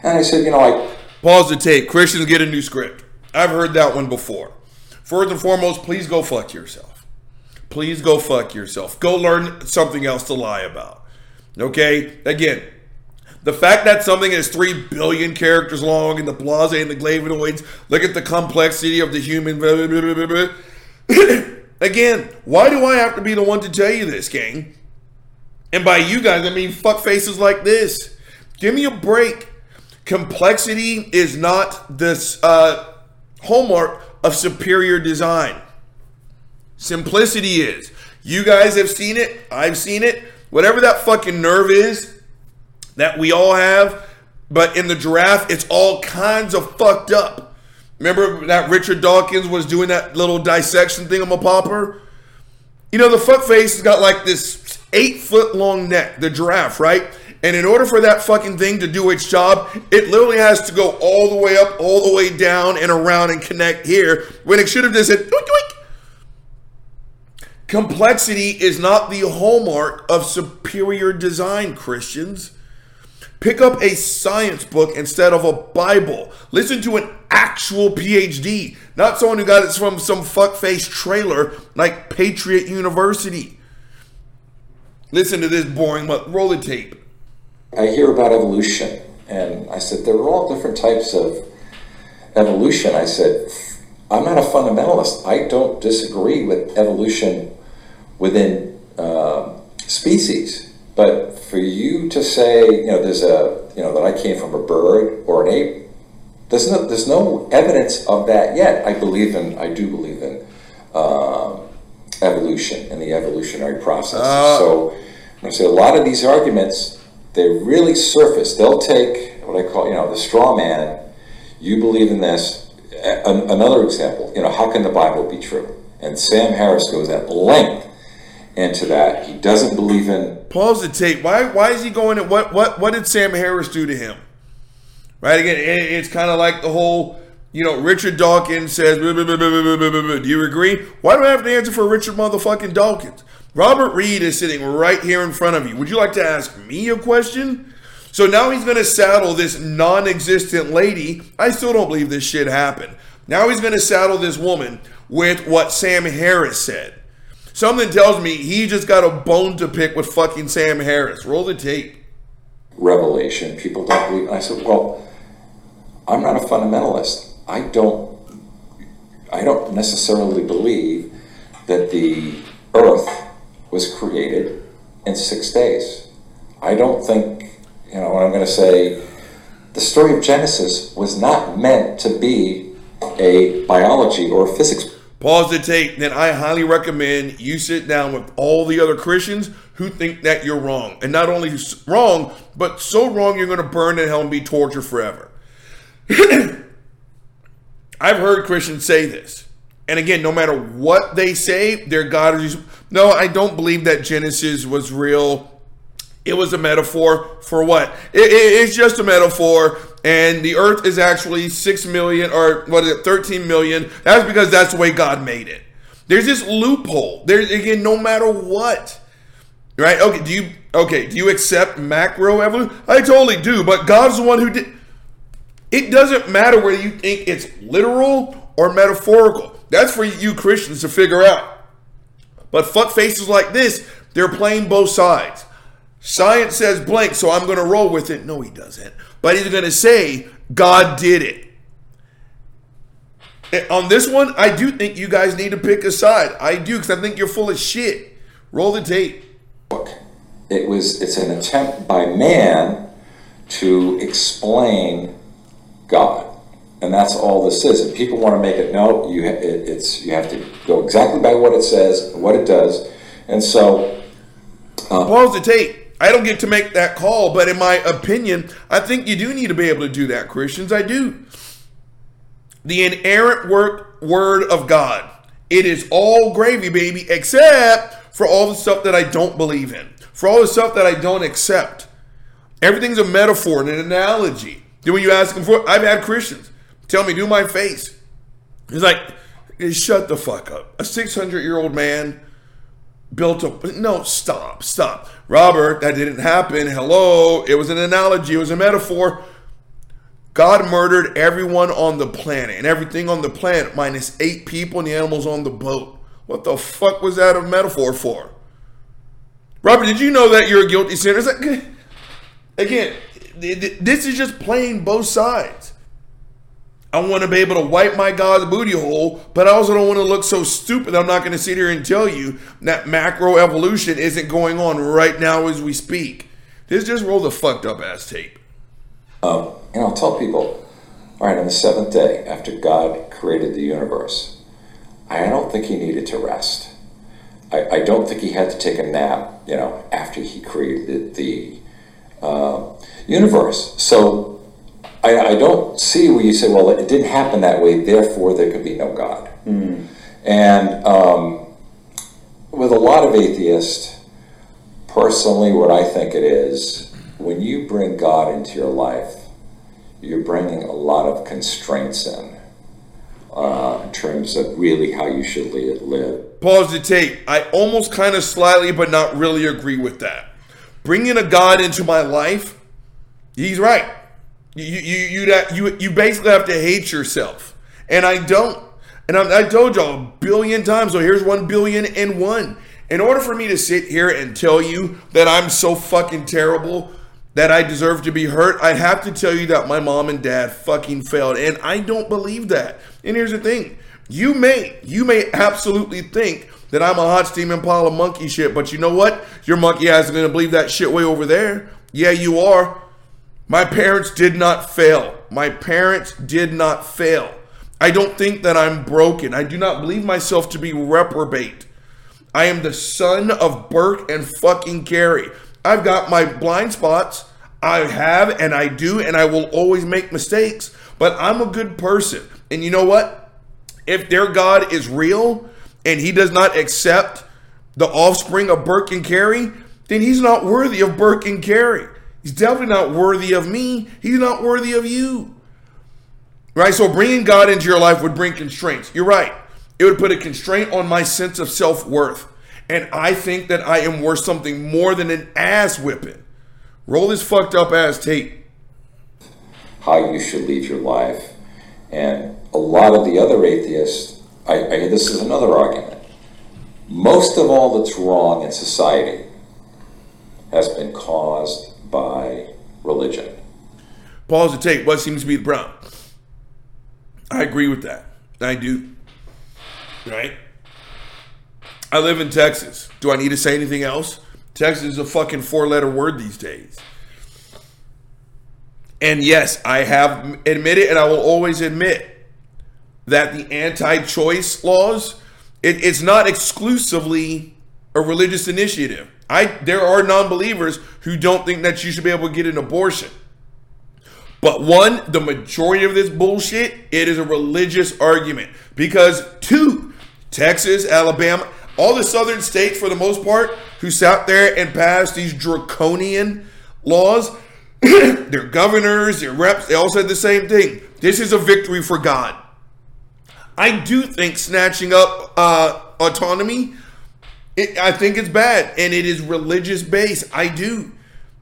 And I said, You know, I. Pause the tape. Christians get a new script. I've heard that one before. First and foremost, please go fuck yourself. Please go fuck yourself. Go learn something else to lie about. Okay? Again, the fact that something is 3 billion characters long in the blase and the flavonoids, look at the complexity of the human. Again, why do I have to be the one to tell you this, gang? And by you guys, I mean fuck faces like this. Give me a break. Complexity is not this uh, hallmark of superior design. Simplicity is. You guys have seen it. I've seen it. Whatever that fucking nerve is that we all have, but in the giraffe, it's all kinds of fucked up. Remember that Richard Dawkins was doing that little dissection thing on my popper? You know, the fuck face has got like this eight foot long neck, the giraffe, right? And in order for that fucking thing to do its job, it literally has to go all the way up, all the way down, and around and connect here when it should have just said, doink, doink. Complexity is not the hallmark of superior design, Christians. Pick up a science book instead of a Bible. Listen to an actual PhD, not someone who got it from some fuckface trailer like Patriot University. Listen to this boring, roll the tape. I hear about evolution, and I said, there are all different types of evolution. I said, I'm not a fundamentalist. I don't disagree with evolution within uh, species. But for you to say, you know, there's a, you know, that I came from a bird or an ape, There's no there's no evidence of that yet. I believe in I do believe in um evolution and the evolutionary process. Uh. so when I say a lot of these arguments, they really surface. They'll take what I call you know the straw man. You believe in this. A- an- another example, you know, how can the Bible be true? And Sam Harris goes at length into that. He doesn't believe in Pause the tape. Why? Why is he going? At, what? What? What did Sam Harris do to him? Right again, it, it's kind of like the whole. You know, Richard Dawkins says. "Blah, blah, blah, blah, blah, blah, blah, blah." Do you agree? Why do I have to answer for Richard motherfucking Dawkins? Robert Reed is sitting right here in front of you. Would you like to ask me a question? So now he's going to saddle this non-existent lady. I still don't believe this shit happened. Now he's going to saddle this woman with what Sam Harris said. Something tells me he just got a bone to pick with fucking Sam Harris. Roll the tape. revelation. People don't believe. I said, well, I'm not a fundamentalist. I don't. I don't necessarily believe that the Earth was created in six days. I don't think. You know, what I'm going to say, the story of Genesis was not meant to be a biology or a physics Pause the tape. Then I highly recommend you sit down with all the other Christians who think that you're wrong. And not only wrong, but so wrong you're going to burn in hell and be tortured forever. I've heard Christians say this. And again, no matter what they say, their God is. No, I don't believe that Genesis was real. It was a metaphor for what? It- it- it's just a metaphor, and the earth is actually 6 million, or what is it, 13 million. That's because that's the way God made it. There's this loophole. There's, again, no matter what. Right? Okay, do you, okay, do you accept macro evolution? I totally do, but God's the one who did. It doesn't matter whether you think it's literal or metaphorical. That's for you Christians to figure out. But fuck faces like this, they're playing both sides. Science says blank, so I'm going to roll with it. No, he doesn't. But he's going to say God did it. And On this one, I do think you guys need to pick a side. I do because I think you're full of shit. Roll the tape. book. It was it's an attempt by man to explain God, and that's all this is. And people want to make it no, you it, it's you have to go exactly by what it says, what it does, and so uh, Pause the tape. I don't get to make that call, but in my opinion, I think you do need to be able to do that, Christians. I do. The inerrant word, word of God. It is all gravy, baby, except for all the stuff that I don't believe in, for all the stuff that I don't accept. Everything's a metaphor and an analogy. Then when you ask them for, I've had Christians tell me, do my face. It's like, shut the fuck up. A 600 year old man built up. No, stop, stop. Robert, that didn't happen. Hello. It was an analogy, it was a metaphor. God murdered everyone on the planet and everything on the planet minus eight people and the animals on the boat. What the fuck was that a metaphor for? Robert, did you know that you're a guilty sinner? Again, th- th- this is just playing both sides. I want to be able to wipe my God's booty hole, but I also don't want to look so stupid. I'm not going to sit here and tell you that macro evolution isn't going on right now as we speak. This just roll the fucked up ass tape. um, and I'll tell people, all right, on the seventh day after God created the universe, I don't think he needed to rest. I, I don't think he had to take a nap, you know, after he created the uh, universe. So I, I don't see where you say, well, it didn't happen that way, therefore there could be no God. And um, with a lot of atheists, personally, what I think it is, when you bring God into your life, you're bringing a lot of constraints in. Uh, in terms of really how you should live. Pause the tape. I almost kind of slightly, but not really agree with that. Bringing a God into my life, he's right. You you you that you you basically have to hate yourself, and I don't. And I, I told y'all a billion times. So here's one billion and one. In order for me to sit here and tell you that I'm so fucking terrible that I deserve to be hurt, I'd have to tell you that my mom and dad fucking failed, and I don't believe that. And here's the thing: you may you may absolutely think that I'm a hot steam Impala monkey shit, but you know what? Your monkey ass is gonna believe that shit way over there. Yeah, you are. My parents did not fail. My parents did not fail. I don't think that I'm broken. I do not believe myself to be reprobate. I am the son of Burke and fucking Carey. I've got my blind spots. I have and I do, and I will always make mistakes, but I'm a good person. And you know what? If their God is real and he does not accept the offspring of Burke and Carey, then he's not worthy of Burke and Carey. He's definitely not worthy of me. He's not worthy of you. Right? So bringing God into your life would bring constraints. You're right. It would put a constraint on my sense of self worth. And I think that I am worth something more than an ass whipping. Roll this fucked up ass tape. How you should lead your life. And a lot of the other atheists, I, I this is another argument. Most of all that's wrong in society has been caused by religion. Pause the tape. What seems to be the problem? I agree with that. I do. Right? I live in Texas. Do I need to say anything else? Texas is a fucking four letter word these days. And yes, I have admitted, and I will always admit that the anti choice laws, it, it's not exclusively a religious initiative. I there are non-believers who don't think that you should be able to get an abortion. But one, the majority of this bullshit, it is a religious argument. Because two, Texas, Alabama, all the southern states for the most part who sat there and passed these draconian laws, their governors, their reps, they all said the same thing. This is a victory for God. I do think snatching up uh, autonomy it, I think it's bad, and it is religious based. I do.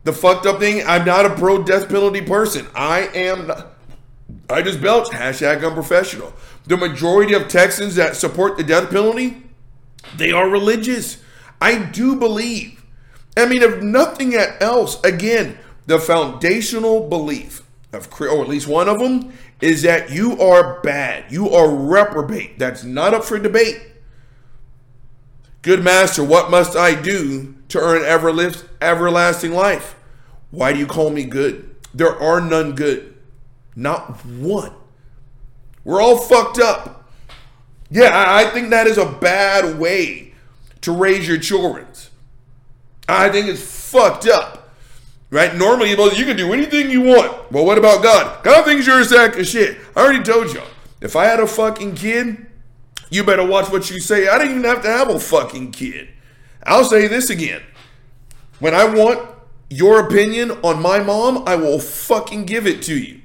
The fucked up thing. I'm not a pro death penalty person. I am. Not, I just belch. Hashtag unprofessional. The majority of Texans that support the death penalty, they are religious. I do believe. I mean, if nothing else, again, the foundational belief of, or oh, at least one of them, is that you are bad. You are reprobate. That's not up for debate. Good master, what must I do to earn everlasting life? Why do you call me good? There are none good. Not one. We're all fucked up. Yeah, I think that is a bad way to raise your children. I think it's fucked up. Right? Normally, you can do anything you want. But what about God? God thinks you're a sack of shit. I already told you. If I had a fucking kid, you better watch what you say. I didn't even have to have a fucking kid. I'll say this again. When I want your opinion on my mom, I will fucking give it to you.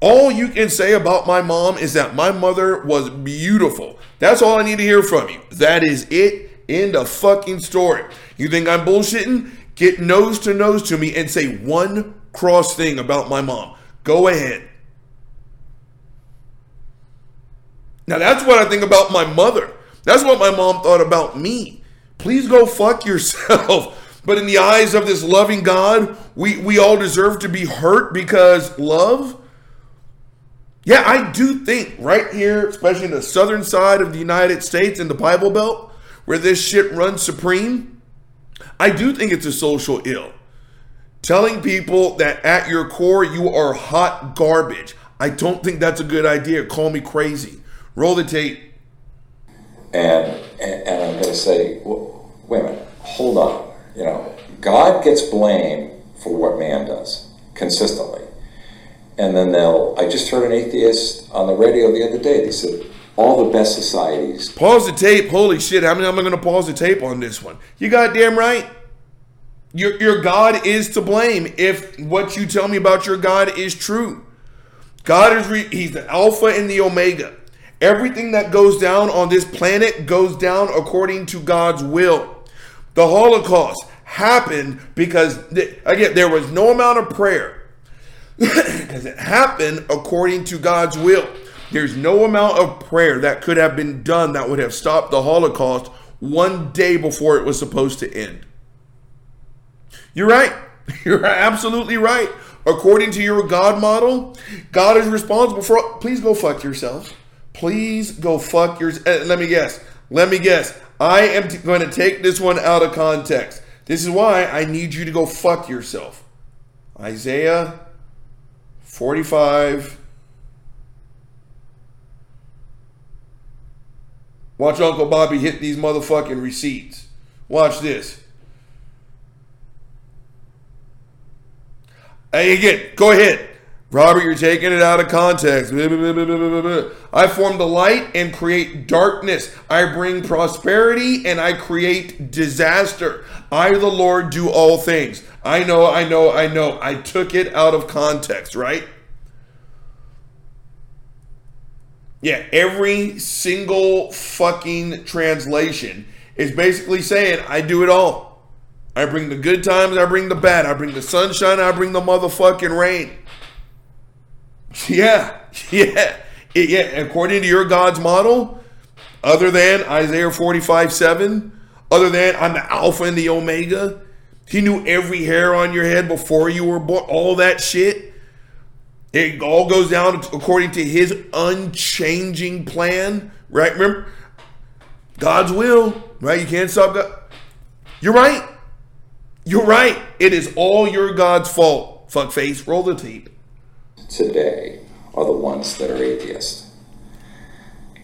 All you can say about my mom is that my mother was beautiful. That's all I need to hear from you. That is it in the fucking story. You think I'm bullshitting? Get nose to nose to me and say one cross thing about my mom. Go ahead. Now that's what I think about my mother. That's what my mom thought about me. Please go fuck yourself. But in the eyes of this loving God, we, we all deserve to be hurt because love. Yeah, I do think right here, especially in the southern side of the United States in the Bible Belt, where this shit runs supreme, I do think it's a social ill. Telling people that at your core you are hot garbage. I don't think that's a good idea. Call me crazy. Roll the tape. And, and, and I'm going to say, well, wait a minute, hold on. You know, God gets blamed for what man does consistently. And then they'll, I just heard an atheist on the radio the other day. They said, all the best societies. Pause the tape. Holy shit. How many am I going to pause the tape on this one? You goddamn right. Your, your God is to blame if what you tell me about your God is true. God is, re- he's the Alpha and the Omega. Everything that goes down on this planet goes down according to God's will. The Holocaust happened because, again, there was no amount of prayer because it happened according to God's will. There's no amount of prayer that could have been done that would have stopped the Holocaust one day before it was supposed to end. You're right. You're absolutely right. According to your God model, God is responsible for. Please go fuck yourself. Please go fuck yours. Uh, let me guess. Let me guess. I am t- going to take this one out of context. This is why I need you to go fuck yourself. Isaiah 45. Watch Uncle Bobby hit these motherfucking receipts. Watch this. Hey, again, go ahead. Robert, you're taking it out of context. I form the light and create darkness. I bring prosperity and I create disaster. I, the Lord, do all things. I know, I know, I know. I took it out of context, right? Yeah, every single fucking translation is basically saying, I do it all. I bring the good times, I bring the bad, I bring the sunshine, I bring the motherfucking rain. Yeah, yeah, yeah. According to your God's model, other than Isaiah 45 7, other than I'm the Alpha and the Omega, He knew every hair on your head before you were born, all that shit. It all goes down according to His unchanging plan, right? Remember, God's will, right? You can't stop God. You're right. You're right. It is all your God's fault. Fuck face, roll the tape today are the ones that are atheists.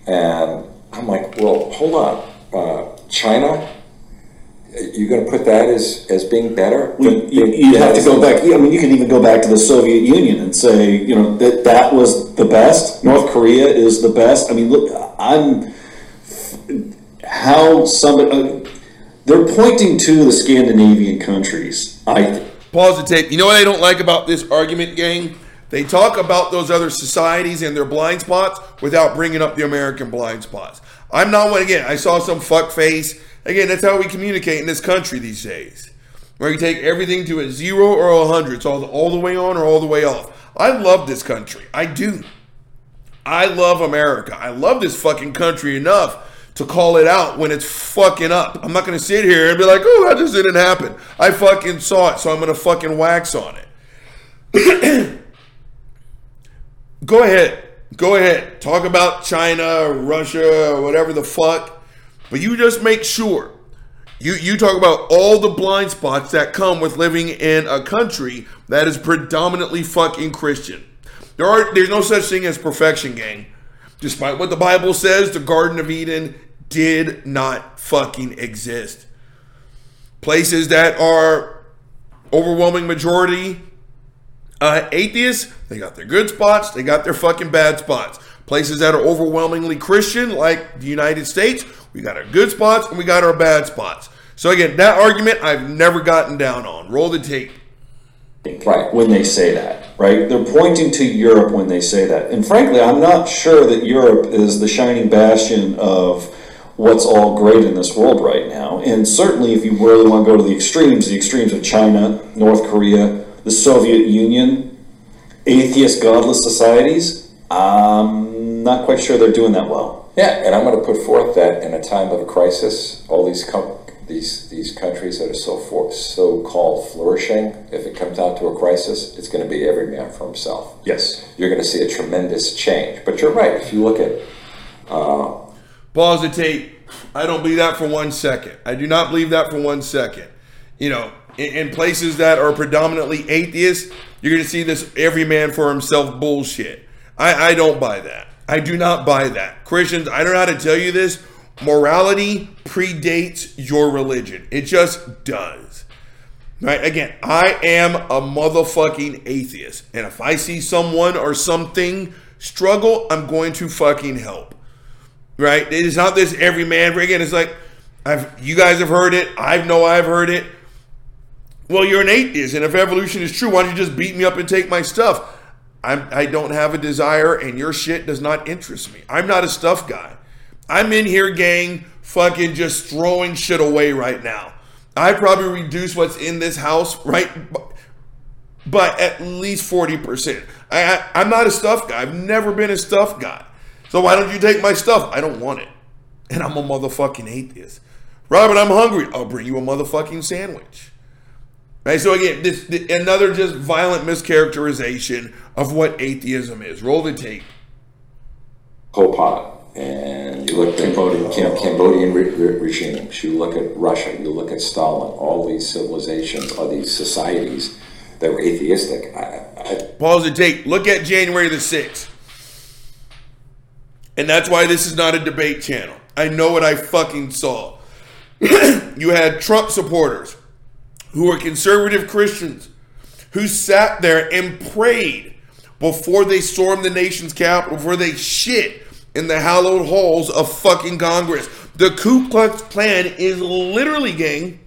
And I'm like, well, hold on. Uh, China, you're going to put that as, as being better? you, you have to go back. I mean, you can even go back to the Soviet Union and say, you know, that that was the best. North Korea is the best. I mean, look, I'm how somebody uh, they're pointing to the Scandinavian countries. I pause the tape. You know what I don't like about this argument, gang? They talk about those other societies and their blind spots without bringing up the American blind spots. I'm not one again. I saw some fuck face. Again, that's how we communicate in this country these days. Where you take everything to a zero or a hundred. It's all, all the way on or all the way off. I love this country. I do. I love America. I love this fucking country enough to call it out when it's fucking up. I'm not going to sit here and be like, oh, that just didn't happen. I fucking saw it, so I'm going to fucking wax on it. Go ahead. Go ahead. Talk about China, Russia, whatever the fuck. But you just make sure. You, you talk about all the blind spots that come with living in a country that is predominantly fucking Christian. There are there's no such thing as perfection, gang. Despite what the Bible says, the Garden of Eden did not fucking exist. Places that are overwhelming majority uh, atheists, they got their good spots, they got their fucking bad spots. Places that are overwhelmingly Christian, like the United States, we got our good spots and we got our bad spots. So again, that argument I've never gotten down on. Roll the tape. Right, when they say that, right? They're pointing to Europe when they say that. And frankly, I'm not sure that Europe is the shining bastion of what's all great in this world right now. And certainly, if you really want to go to the extremes, the extremes of China, North Korea, the Soviet Union, atheist, godless societies, I'm not quite sure they're doing that well. Yeah, and I'm going to put forth that in a time of a crisis, all these com- these these countries that are so for- so called flourishing, if it comes down to a crisis, it's going to be every man for himself. Yes, you're going to see a tremendous change. But you're right. If you look at uh, pause the tape. I don't believe that for one second. I do not believe that for one second. You know, in, places that are predominantly atheist, you're going to see this every man for himself bullshit. I, I don't buy that. I do not buy that. Christians, I don't know how to tell you this. Morality predates your religion. It just does. Right? Again, I am a motherfucking atheist. And if I see someone or something struggle, I'm going to fucking help. Right? It is not this every man. Again, it's like I've you guys have heard it. I know I've heard it. Well, you're an atheist, and if evolution is true, why don't you just beat me up and take my stuff? I'm, I don't have a desire, and your shit does not interest me. I'm not a stuff guy. I'm in here, gang, fucking just throwing shit away right now. I probably reduce what's in this house, right? But at least 40%. I, I, I'm not a stuff guy. I've never been a stuff guy. So why don't you take my stuff? I don't want it. And I'm a motherfucking atheist. Robert, I'm hungry. I'll bring you a motherfucking sandwich. Right. So again, this, this another just violent mischaracterization of what atheism is. Roll the tape. Pol Pot, and you look at Cambodian, Cam- Cambodian re- re- regimes. You look at Russia. You look at Stalin. All these civilizations, all these societies that were atheistic. I, I, Pause the tape. Look at January the 6th. And that's why this is not a debate channel. I know what I fucking saw. you had Trump supporters who were conservative Christians who sat there and prayed before they stormed the nation's capital, before they shit in the hallowed halls of fucking Congress. The Ku Klux Klan is literally, gang,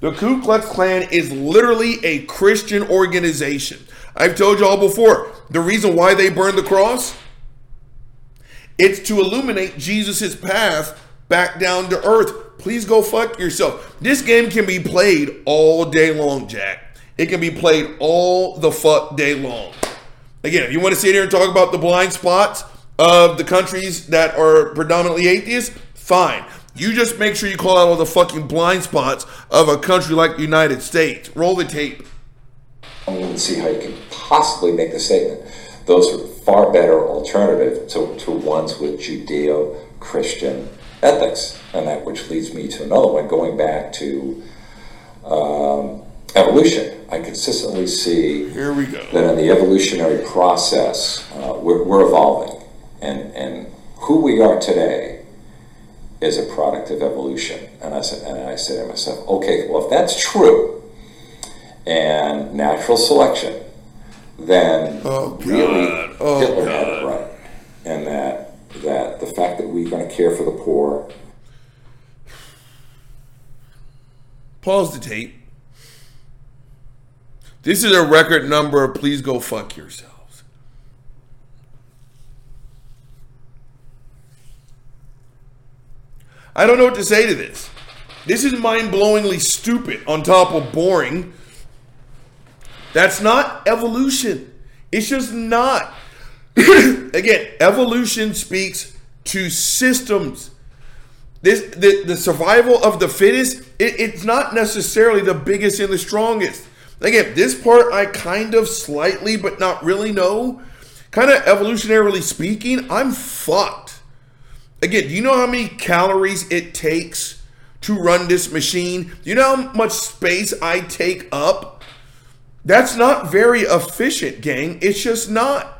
the Ku Klux Klan is literally a Christian organization. I've told y'all before, the reason why they burned the cross, it's to illuminate Jesus' path back down to earth. Please go fuck yourself. This game can be played all day long, Jack. It can be played all the fuck day long. Again, if you want to sit here and talk about the blind spots of the countries that are predominantly atheist, fine. You just make sure you call out all the fucking blind spots of a country like the United States. Roll the tape. I don't even see how you can possibly make the statement. Those are far better alternative to, to ones with Judeo-Christian ethics, and that which leads me to another one, going back to um, evolution. I consistently see Here we go. that in the evolutionary process, uh, we're, we're evolving, and and who we are today is a product of evolution. And I said, and I said to myself, okay, well if that's true, and natural selection, then Oh, really. Oh, Hitler had it right, and that that the fact that we're going to care for the poor Pause the tape. This is a record number. Please go fuck yourselves. I don't know what to say to this. This is mind blowingly stupid on top of boring. That's not evolution. It's just not. Again, evolution speaks to systems. This the, the survival of the fittest, it, it's not necessarily the biggest and the strongest. Again, this part I kind of slightly, but not really know. Kind of evolutionarily speaking, I'm fucked. Again, do you know how many calories it takes to run this machine? Do you know how much space I take up? That's not very efficient, gang. It's just not.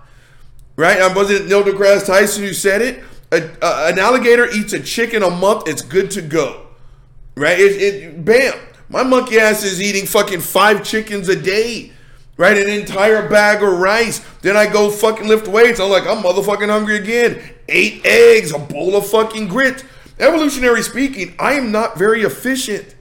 Right? I was it Neil deGrasse Tyson who said it? A, a- an alligator eats a chicken a month, it's good to go. Right? It, it bam. My monkey ass is eating fucking five chickens a day. Right? An entire bag of rice. Then I go fucking lift weights. I'm like, I'm motherfucking hungry again. Eight eggs, a bowl of fucking grits. Evolutionary speaking, I am not very efficient.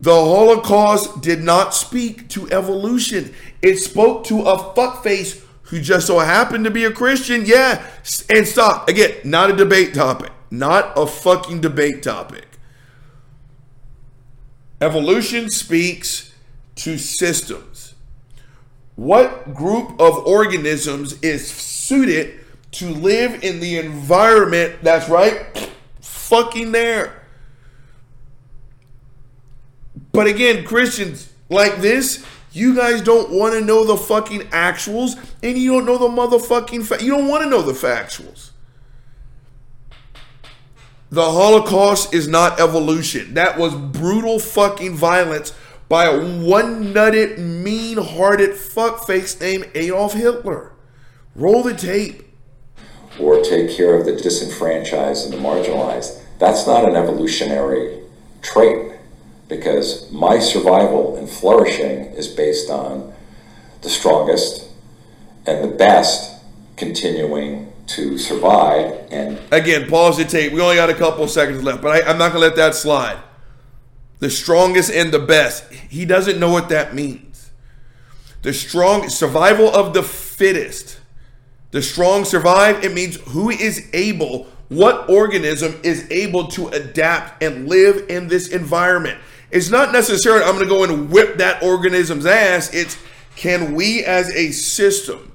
The Holocaust did not speak to evolution. It spoke to a fuckface who just so happened to be a Christian. Yeah. And stop. Again, not a debate topic. Not a fucking debate topic. Evolution speaks to systems. What group of organisms is suited to live in the environment that's right fucking there? But again, Christians like this, you guys don't want to know the fucking actuals and you don't know the motherfucking fa- you don't want to know the factuals. The Holocaust is not evolution. That was brutal fucking violence by a one-nutted, mean-hearted fuckface named Adolf Hitler. Roll the tape. or take care of the disenfranchised and the marginalized, that's not an evolutionary trait because my survival and flourishing is based on the strongest and the best continuing to survive and Again, pause the tape. We only got a couple seconds left, but I, I'm not going to let that slide. The strongest and the best. He doesn't know what that means. The strong survival of the fittest. The strong survive. It means who is able, what organism is able to adapt and live in this environment. It's not necessarily I'm going to go and whip that organism's ass. It's can we as a system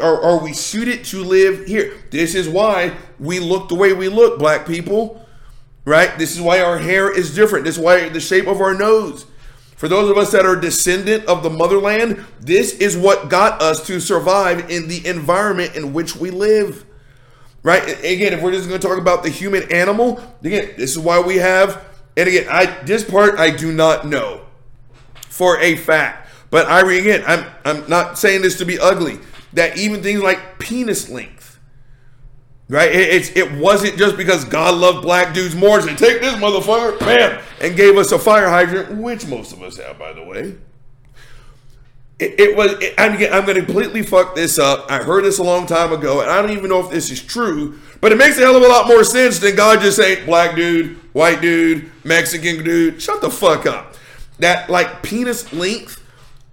are, are we suited to live here? This is why we look the way we look, black people. Right? This is why our hair is different. This is why the shape of our nose. For those of us that are descendant of the motherland, this is what got us to survive in the environment in which we live. Right? Again, if we're just going to talk about the human animal, again, this is why we have and again, I this part I do not know for a fact. But I again, I'm I'm not saying this to be ugly. That even things like penis length, right? It, it's it wasn't just because God loved black dudes more. Said take this motherfucker, bam, and gave us a fire hydrant, which most of us have, by the way. It, it was. It, I'm, I'm going to completely fuck this up. I heard this a long time ago, and I don't even know if this is true. But it makes a hell of a lot more sense than God just saying black dude, white dude, Mexican dude. Shut the fuck up. That like penis length.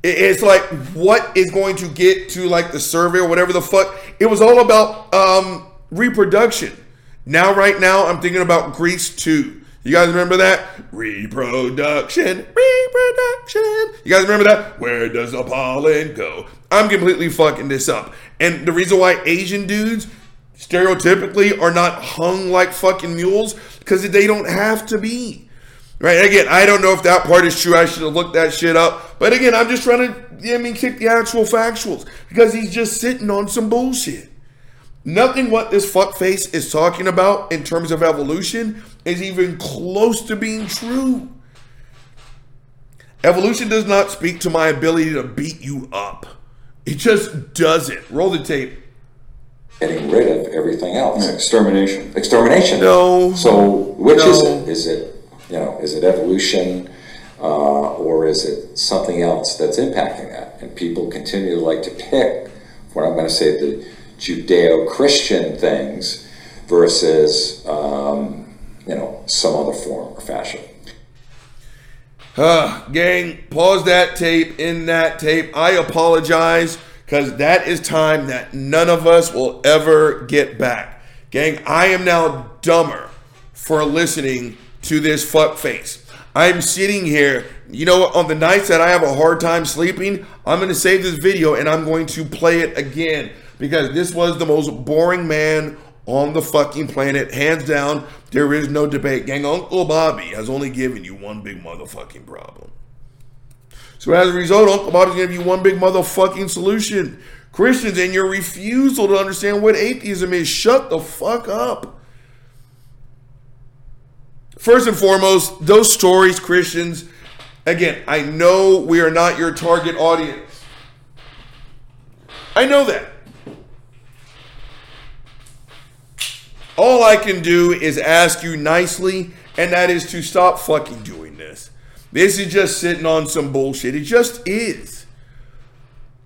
It's like what is going to get to like the survey or whatever the fuck. It was all about um, reproduction. Now, right now, I'm thinking about Grease 2. You guys remember that? Reproduction, reproduction. You guys remember that? Where does the pollen go? I'm completely fucking this up. And the reason why Asian dudes stereotypically are not hung like fucking mules because they don't have to be. Right? Again, I don't know if that part is true. I should have looked that shit up. But again, I'm just trying to, I mean, kick the actual factuals because he's just sitting on some bullshit. Nothing what this fuckface is talking about in terms of evolution is even close to being true. Evolution does not speak to my ability to beat you up. It just doesn't. Roll the tape. Getting rid of everything else. Extermination. Extermination. No. So which is it? Is it you know is it evolution uh, or is it something else that's impacting that? And people continue to like to pick what I'm going to say the Judeo-Christian things versus um, you know some other form or fashion. Uh, gang, pause that tape in that tape. I apologize because that is time that none of us will ever get back. Gang, I am now dumber for listening to this fuck face. I'm sitting here, you know, on the nights that I have a hard time sleeping, I'm going to save this video and I'm going to play it again because this was the most boring man on the fucking planet. Hands down, there is no debate. Gang, Uncle Bobby has only given you one big motherfucking problem. So as a result, Uncle Bobby's gonna give you one big motherfucking solution. Christians and your refusal to understand what atheism is, shut the fuck up. First and foremost, those stories, Christians, again, I know we are not your target audience. I know that. All I can do is ask you nicely, and that is to stop fucking doing this. This is just sitting on some bullshit. It just is.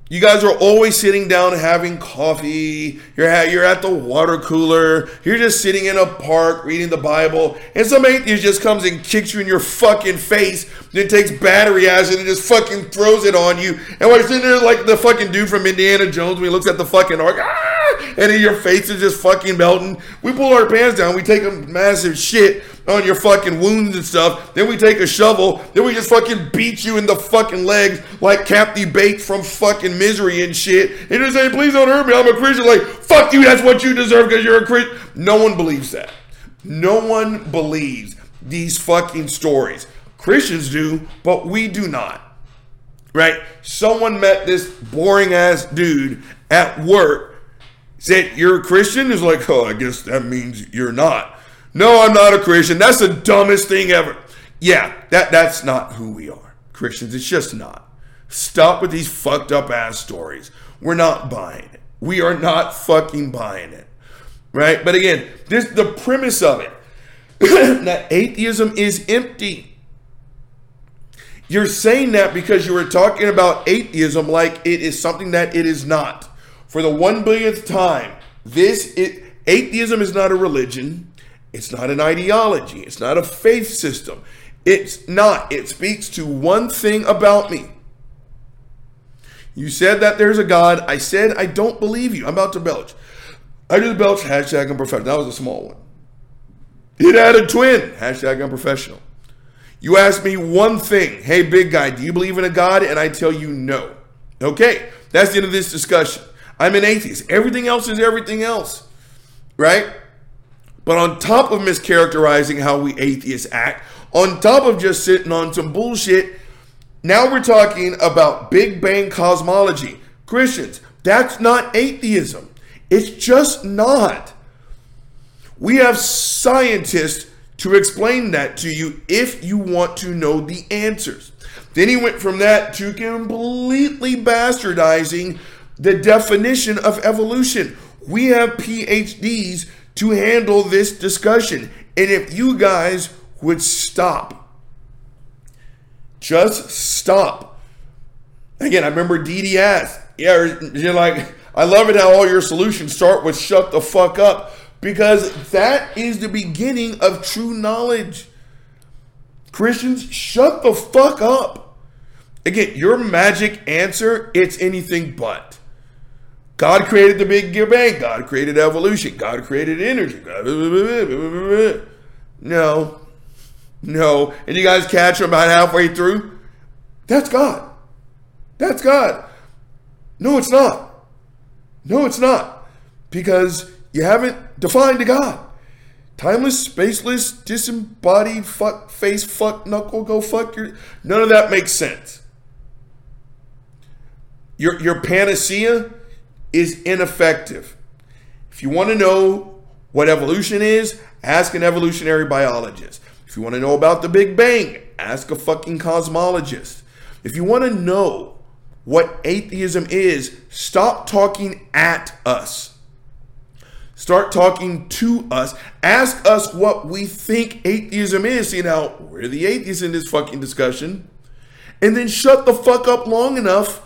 You guys are always sitting down having coffee. You're at, you're at the water cooler. You're just sitting in a park reading the Bible. And some atheist just comes and kicks you in your fucking face. Then takes battery acid and just fucking throws it on you. And you're sitting there like the fucking dude from Indiana Jones when he looks at the fucking ark, ah, and then your face is just fucking melting. We pull our pants down. We take a massive shit on your fucking wounds and stuff. Then we take a shovel. Then we just fucking beat you in the fucking legs like Captain Bates from fucking Misery and shit. And you're saying, please don't hurt me. I'm a Christian. Like, fuck you. That's what you deserve because you're a Christian. No one believes that. No one believes these fucking stories. Christians do, but we do not. Right? Someone met this boring ass dude at work said you're a Christian is like, oh, I guess that means you're not. No, I'm not a Christian. That's the dumbest thing ever. Yeah, that that's not who we are. Christians, it's just not. Stop with these fucked up ass stories. We're not buying it. We are not fucking buying it. Right? But again, this the premise of it. that atheism is empty. You're saying that because you were talking about atheism like it is something that it is not for the one billionth time, this it, atheism is not a religion. It's not an ideology. It's not a faith system. It's not. It speaks to one thing about me. You said that there's a God. I said I don't believe you. I'm about to belch. I just belched. Hashtag unprofessional. That was a small one. It had a twin. Hashtag unprofessional. You asked me one thing. Hey, big guy, do you believe in a God? And I tell you no. Okay, that's the end of this discussion. I'm an atheist. Everything else is everything else, right? But on top of mischaracterizing how we atheists act, on top of just sitting on some bullshit, now we're talking about Big Bang cosmology. Christians, that's not atheism. It's just not. We have scientists to explain that to you if you want to know the answers. Then he went from that to completely bastardizing the definition of evolution. We have PhDs to handle this discussion. And if you guys would stop, just stop. Again, I remember DD asked, yeah, you're like, I love it how all your solutions start with shut the fuck up because that is the beginning of true knowledge. Christians, shut the fuck up. Again, your magic answer, it's anything but. God created the Big Bang. God created evolution. God created energy. No. No. And you guys catch them about halfway through? That's God. That's God. No, it's not. No, it's not. Because you haven't defined a God. Timeless, spaceless, disembodied, fuck face, fuck knuckle, go fuck your. None of that makes sense. Your, your panacea is ineffective. If you want to know what evolution is, ask an evolutionary biologist. If you want to know about the Big Bang, ask a fucking cosmologist. If you want to know what atheism is, stop talking at us. Start talking to us. Ask us what we think atheism is. See, now, we're the atheists in this fucking discussion. And then shut the fuck up long enough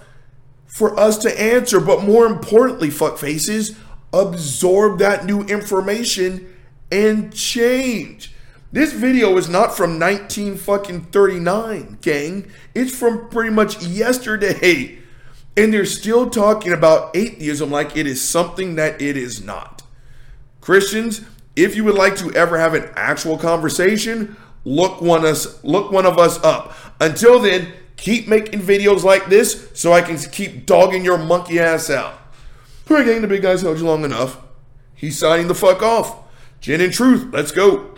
for us to answer. But more importantly, fuck faces, absorb that new information and change. This video is not from 19 fucking 39, gang. It's from pretty much yesterday. And they're still talking about atheism like it is something that it is not. Christians, if you would like to ever have an actual conversation, look one us look one of us up. Until then, keep making videos like this so I can keep dogging your monkey ass out. Gang, the big guy's held you long enough. He's signing the fuck off. Gin and truth, let's go.